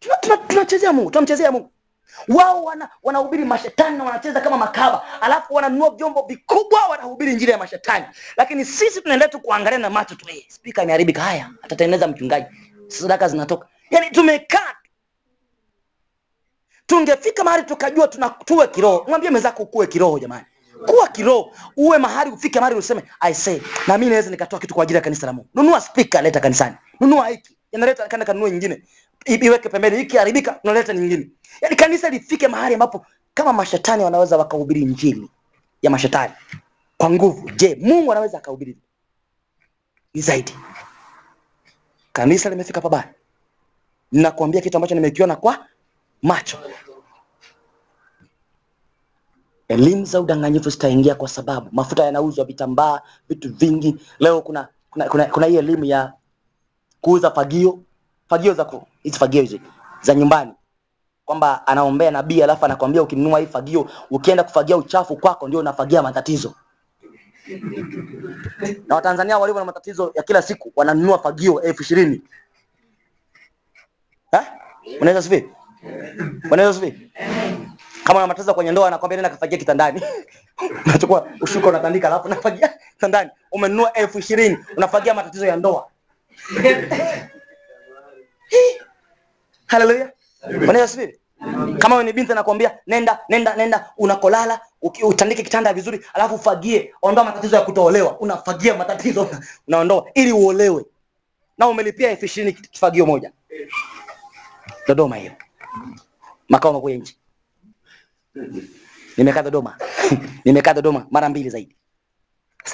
Tuna- tuna- Mungu, tunamchezea Mungu. Wao wana mashetani na wanacheza kama makaba, alafu wananunua vyombo vikubwa, wanahubiri injili ya mashetani. Lakini sisi tunaendelea tu kuangalia na macho tu, eh, spika imeharibika, haya atatengeneza mchungaji, sadaka zinatoka. Yani tumekaa tungefika mahali tukajua tuna tuwe kiroho. Mwambie mwenzako ukuwe kiroho jamani. Kuwa kiroho, uwe mahali ufike mahali useme I say, na mimi naweza nikatoa kitu kwa ajili ya kanisa la Mungu. Nunua spika, leta kanisani. Nunua hiki. Yanaleta kana kanunua nyingine. Iweke pembeni ikiharibika unaleta nyingine. Yaani kanisa lifike mahali ambapo kama mashetani wanaweza wakahubiri injili ya mashetani kwa nguvu. Je, Mungu anaweza akahubiri? Ni zaidi. Kanisa limefika pabaya. Ninakuambia kitu ambacho nimekiona kwa macho. Elimu za udanganyifu zitaingia kwa sababu mafuta yanauzwa, vitambaa, vitu vingi. Leo kuna kuna kuna, kuna hii elimu ya kuuza fagio, fagio za hizi fagio hizi za nyumbani, kwamba anaombea nabii alafu anakwambia ukinunua hii fagio, ukienda kufagia uchafu kwako ndio unafagia matatizo. Na Watanzania walivyo na matatizo ya kila siku wananunua fagio elfu ishirini. Eh? Unaweza sifi? Unaweza sifi? Kama una matatizo kwenye ndoa anakwambia nenda kafagia kitandani. Unachukua ushuka unatandika alafu unafagia kitandani. Umenunua elfu ishirini unafagia matatizo ya ndoa. Haleluya. Sifi? Kama wewe ni binti anakwambia nenda nenda nenda unakolala utandike kitanda vizuri alafu ufagie ondoa matatizo ya kutoolewa. Unafagia matatizo. Unaondoa. Ili uolewe. Na umelipia elfu ishirini kifagio moja. Dodoma hiyo. Makao makuu ya nchi. Nimekaa Dodoma. Nimekaa Dodoma mara mbili zaidi.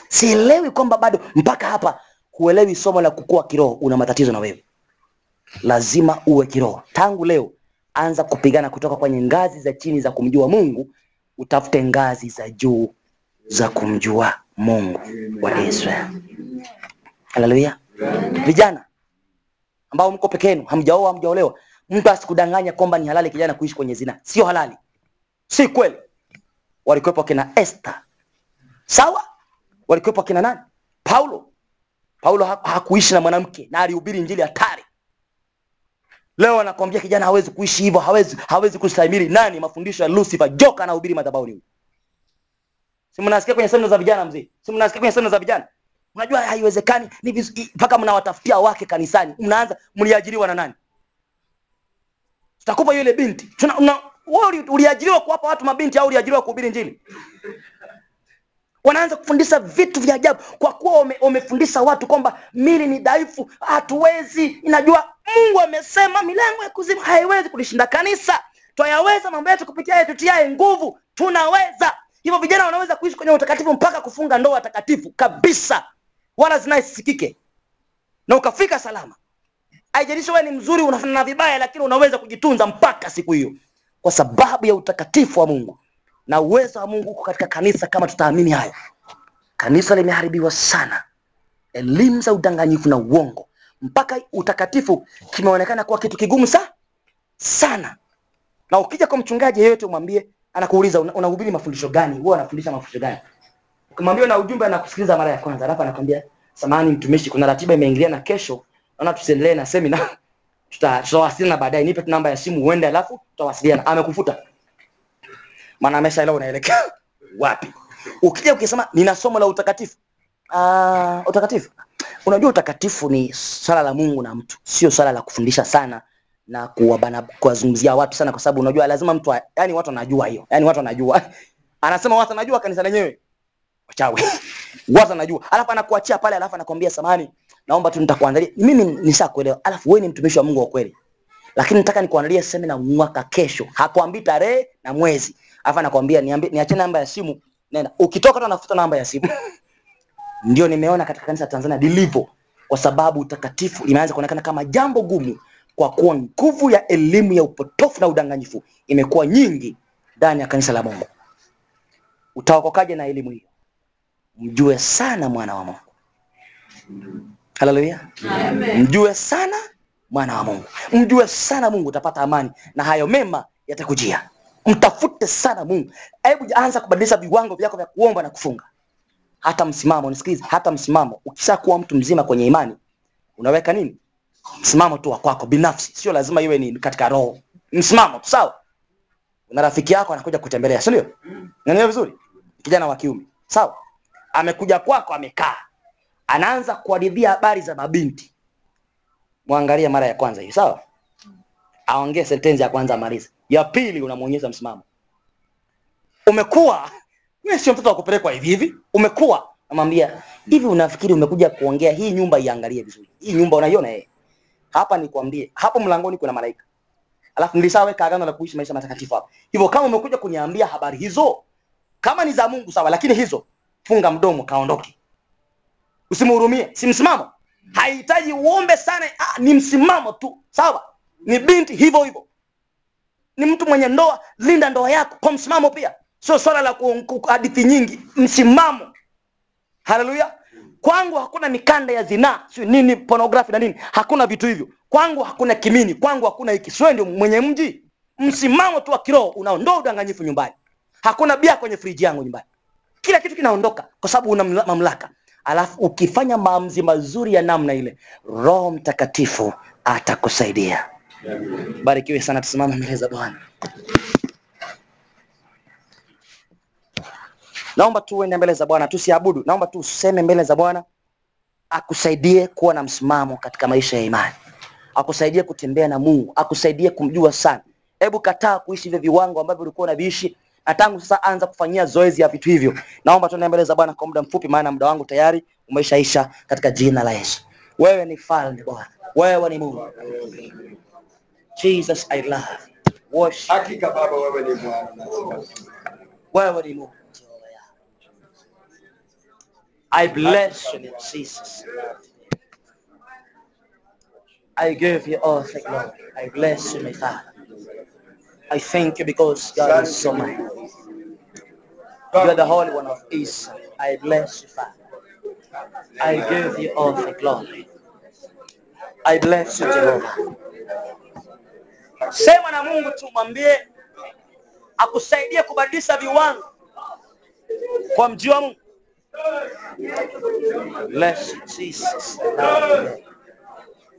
Sielewi kwamba bado mpaka hapa huelewi somo la kukua kiroho una matatizo na wewe lazima uwe kiroho tangu leo anza kupigana kutoka kwenye ngazi za chini za kumjua Mungu utafute ngazi za juu za kumjua Mungu wa Israeli. Haleluya! Vijana ambao mko peke yenu, hamjaoa hamjaolewa, mtu asikudanganya kwamba ni halali kijana kuishi kwenye zina. Sio halali, si kweli. Walikuwepo kina Esther, sawa? Walikuwepo kina nani? Paulo. Paulo hakuishi na mwanamke na alihubiri injili hatari. Leo anakwambia kijana hawezi kuishi hivyo, hawezi hawezi kustahimili. Nani? Mafundisho ya Lucifer, joka anahubiri madhabahuni. Si kwenye semina za vijana mzee? Si kwenye semina za vijana? Unajua haiwezekani, ni mpaka mnawatafutia wake kanisani. Mnaanza mliajiriwa na nani? Tutakupa yule binti. Tuna uliajiriwa kuwapa watu mabinti au uliajiriwa kuhubiri injili? Wanaanza kufundisha vitu vya ajabu kwa kuwa wamefundisha watu kwamba mili ni dhaifu, hatuwezi. Inajua Mungu amesema milango ya kuzimu haiwezi kulishinda kanisa. Twayaweza mambo yetu kupitia yeye nguvu, tunaweza. Hivyo vijana wanaweza kuishi kwenye utakatifu mpaka kufunga ndoa takatifu kabisa, wala zinaisikike na ukafika salama. Haijalishi wewe ni mzuri, unafanana vibaya, lakini unaweza kujitunza mpaka siku hiyo, kwa sababu ya utakatifu wa Mungu na uwezo wa Mungu uko katika kanisa. Kama tutaamini hayo, kanisa limeharibiwa sana, elimu za udanganyifu na uongo, mpaka utakatifu kimeonekana kuwa kitu kigumu sa sana. Na ukija kwa mchungaji yeyote umwambie, anakuuliza "Una- mafundisho gani? Wewe unafundisha mafundisho gani? Ukimwambia na ujumbe, anakusikiliza mara ya kwanza, alafu anakwambia samahani mtumishi, kuna ratiba imeingilia na kesho, naona tusiendelee na semina, tuta- tutawasiliana baadaye, nipe namba ya simu uende, alafu tutawasiliana. Amekufuta maana ameshaelewa unaelekea wapi. Ukija ukisema nina somo la utakatifu, ah, utakatifu, unajua utakatifu ni swala la Mungu na mtu, sio swala la kufundisha sana na kuwabana kuwazungumzia watu sana, kwa sababu unajua lazima mtu, yani watu wanajua hiyo, yani watu wanajua. Anasema watu wanajua kanisa lenyewe. Wachawi. Watu wanajua, alafu anakuachia pale, alafu anakwambia samani, naomba tu nitakuandalia. Mimi nishakuelewa, alafu wewe ni mtumishi wa Mungu wa kweli, lakini nataka nikuandalie semina mwaka kesho. Hakuambii tarehe na mwezi, alafu anakwambia niambie, niachie namba ya simu, nenda. Ukitoka tu anafuta namba ya simu. Ndio nimeona katika kanisa Tanzania lilivyo, kwa sababu utakatifu imeanza kuonekana kama jambo gumu, kwa kuwa nguvu ya elimu ya upotofu na udanganyifu imekuwa nyingi ndani ya kanisa la Mungu. Utaokokaje na elimu hiyo? Mjue sana mwana wa Mungu. Haleluya. Mjue sana mwana wa Mungu, mjue sana Mungu, utapata amani na hayo mema yatakujia. Mtafute sana Mungu. Hebu anza kubadilisha viwango vyako vya kuomba na kufunga, hata msimamo. Nisikilize, hata msimamo. Ukishakuwa mtu mzima kwenye imani, unaweka nini? Msimamo tu wa kwako binafsi, sio lazima iwe ni katika roho. Msimamo tu, sawa. Una rafiki yako anakuja kutembelea, si ndio? Unanielewa vizuri? Kijana wa kiume, sawa, amekuja kwako, amekaa, anaanza kuhadithia habari za mabinti mwangalie mara ya kwanza hiyo sawa, aongee sentensi ya kwanza amalize, ya pili unamwonyesha msimamo. Umekuwa wewe sio mtoto wa kupelekwa hivi hivi, umekuwa namwambia hivi, unafikiri umekuja kuongea hii nyumba iangalie vizuri, hii nyumba unaiona eh? Hapa nikwambie, hapo mlangoni kuna malaika, alafu nilishaweka agano la kuishi maisha matakatifu hapa. Hivyo kama umekuja kuniambia habari hizo, kama ni za Mungu sawa, lakini hizo funga mdomo, kaondoke, usimhurumie, si msimamo haihitaji uombe sana ah, ni msimamo tu sawa. Ni binti hivyo hivyo ni mtu mwenye ndoa linda ndoa yako kwa msimamo pia. Sio swala la hadithi nyingi msimamo. Haleluya. Kwangu hakuna mikanda ya zinaa sio nini pornography na nini. Hakuna vitu hivyo. Kwangu hakuna kimini kwangu hakuna hiki. Sio ndio mwenye mji? Msimamo tu wa kiroho unaondoa udanganyifu nyumbani. Hakuna bia kwenye friji yangu nyumbani. Kila kitu kinaondoka kwa sababu una mamlaka. Alafu ukifanya maamuzi mazuri ya namna ile roho mtakatifu atakusaidia barikiwe sana tusimame mbele za bwana. Naomba tu mbele za bwana tusiabudu. Naomba tu useme mbele za bwana akusaidie kuwa na msimamo katika maisha ya imani. Akusaidie kutembea na mungu akusaidie kumjua sana. Hebu kataa kuishi hivyo viwango ambavyo ulikuwa unaviishi na tangu sasa anza kufanyia zoezi ya vitu hivyo. Naomba tuende mbele za bwana kwa muda mfupi maana muda wangu tayari umeshaisha katika jina la yesu. Wewe ni falme bwana. Wewe ni mungu jesus i love you. worship Hakika Baba, wewe ni Bwana. wewe ni mungu i bless you jesus I give you all the glory. I bless you, my Father. I thank you because God is so mighty. You are the Holy One of Israel. I bless you, Father. I give you all the glory. I bless you, Jehovah. Sema na Mungu tu, mwambie akusaidie kubadilisha viwango kwa mji wa Mungu. Bless you,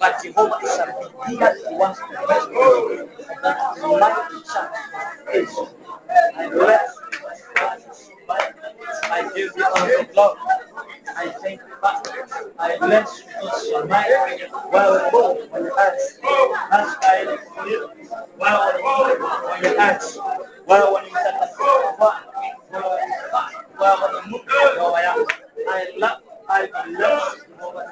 But Jehovah shall be the ones who that mighty church is and let us I give you all the glory. I thank you, Father. I bless you because you're. Well, Lord, when you ask, ask I you. Well, Lord, when you ask, well, when you well, when you move, well, I love, I bless you, Lord.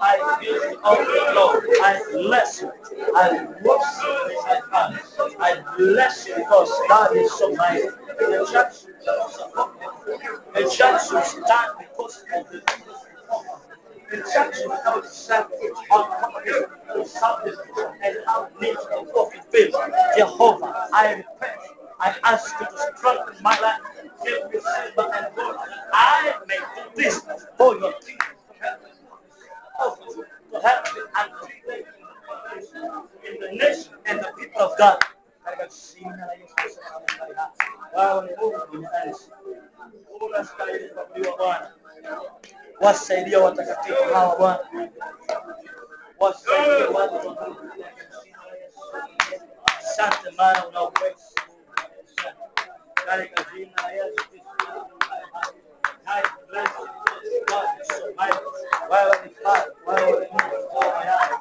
I give all the glory. I bless you. I worship you, my Father. I bless you because God is so mighty. The church, the church should stand because of the the church should have stand on the something and how needs to go fulfilled. Jehovah, I repent. I ask you to strengthen my life. Give me silver and gold. I may do this for your kingdom to help me and treat in the nation and the people of God. Katika jina la Yesu Kristo na Bwana. Wao ni Mungu mwenye enzi. Unastahili kuabudiwa Bwana. Wasaidia watakatifu hawa Bwana. Wasaidie watu wa Mungu. Asante maana una uwezo. Katika jina la Yesu Kristo. Wewe ni Baba, wewe ni Mungu Baba yangu.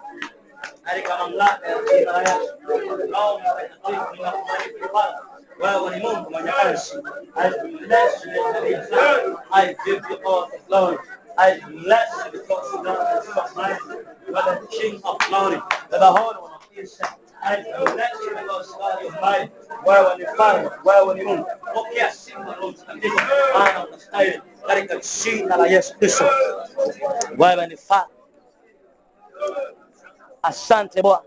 Katika mamlaka ya jina la Yesu. Roho Mtakatifu ninakubariki Bwana. Wewe ni Mungu mwenye enzi. I bless you in the name. I give you all the glory. I bless you because God is so mighty. You are the King of glory. You are the Holy One of Israel. Wewe ni Mfalme, wewe ni Mungu. Pokea sifa na Mtakatifu. Maana unastahili katika jina la Yesu Kristo. Wewe ni Mfalme. Asante Bwana.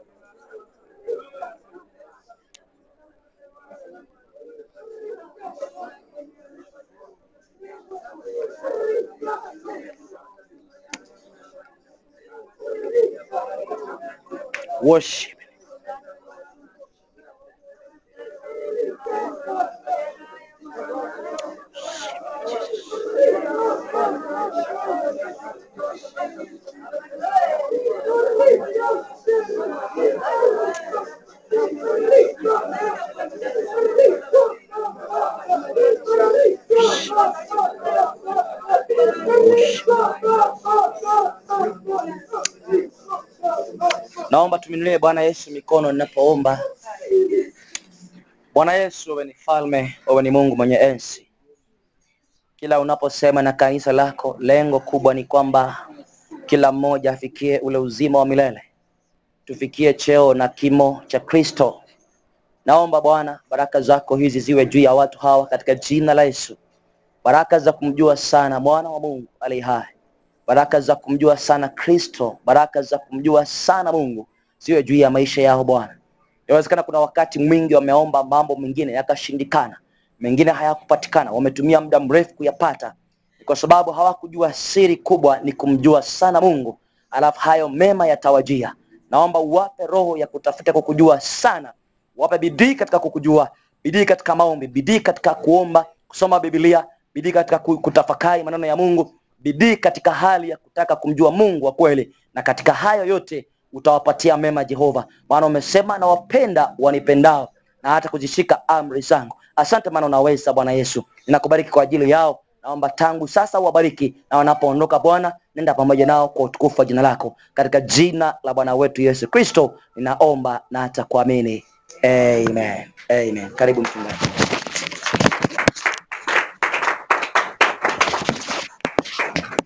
Worship. Naomba tuminulie Bwana Yesu mikono ninapoomba. Bwana Yesu, wewe ni falme, wewe ni Mungu mwenye enzi. Kila unaposema na kanisa lako, lengo kubwa ni kwamba kila mmoja afikie ule uzima wa milele, tufikie cheo na kimo cha Kristo. Naomba Bwana, baraka zako hizi ziwe juu ya watu hawa katika jina la Yesu, baraka za kumjua sana mwana wa Mungu aliye hai, baraka za kumjua sana Kristo, baraka za kumjua sana Mungu ziwe juu ya maisha yao Bwana. Inawezekana kuna wakati mwingi wameomba mambo mengine yakashindikana, mengine hayakupatikana, wametumia muda mrefu kuyapata, kwa sababu hawakujua siri kubwa ni kumjua sana Mungu, alafu hayo mema yatawajia. Naomba uwape roho ya kutafuta kukujua sana, wape bidii katika kukujua, bidii katika maombi, bidii katika kuomba, kusoma Biblia, bidii katika kutafakari maneno ya Mungu, bidii katika hali ya kutaka kumjua Mungu wa kweli, na katika hayo yote utawapatia mema Jehova, maana umesema nawapenda wanipendao na hata kuzishika amri zangu. Asante maana unaweza Bwana Yesu, ninakubariki kwa ajili yao. Naomba tangu sasa uwabariki na wanapoondoka Bwana, nenda pamoja nao kwa utukufu wa jina lako, katika jina la Bwana wetu Yesu Kristo ninaomba na hata kuamini, Amen. Amen. Karibu mchungaji.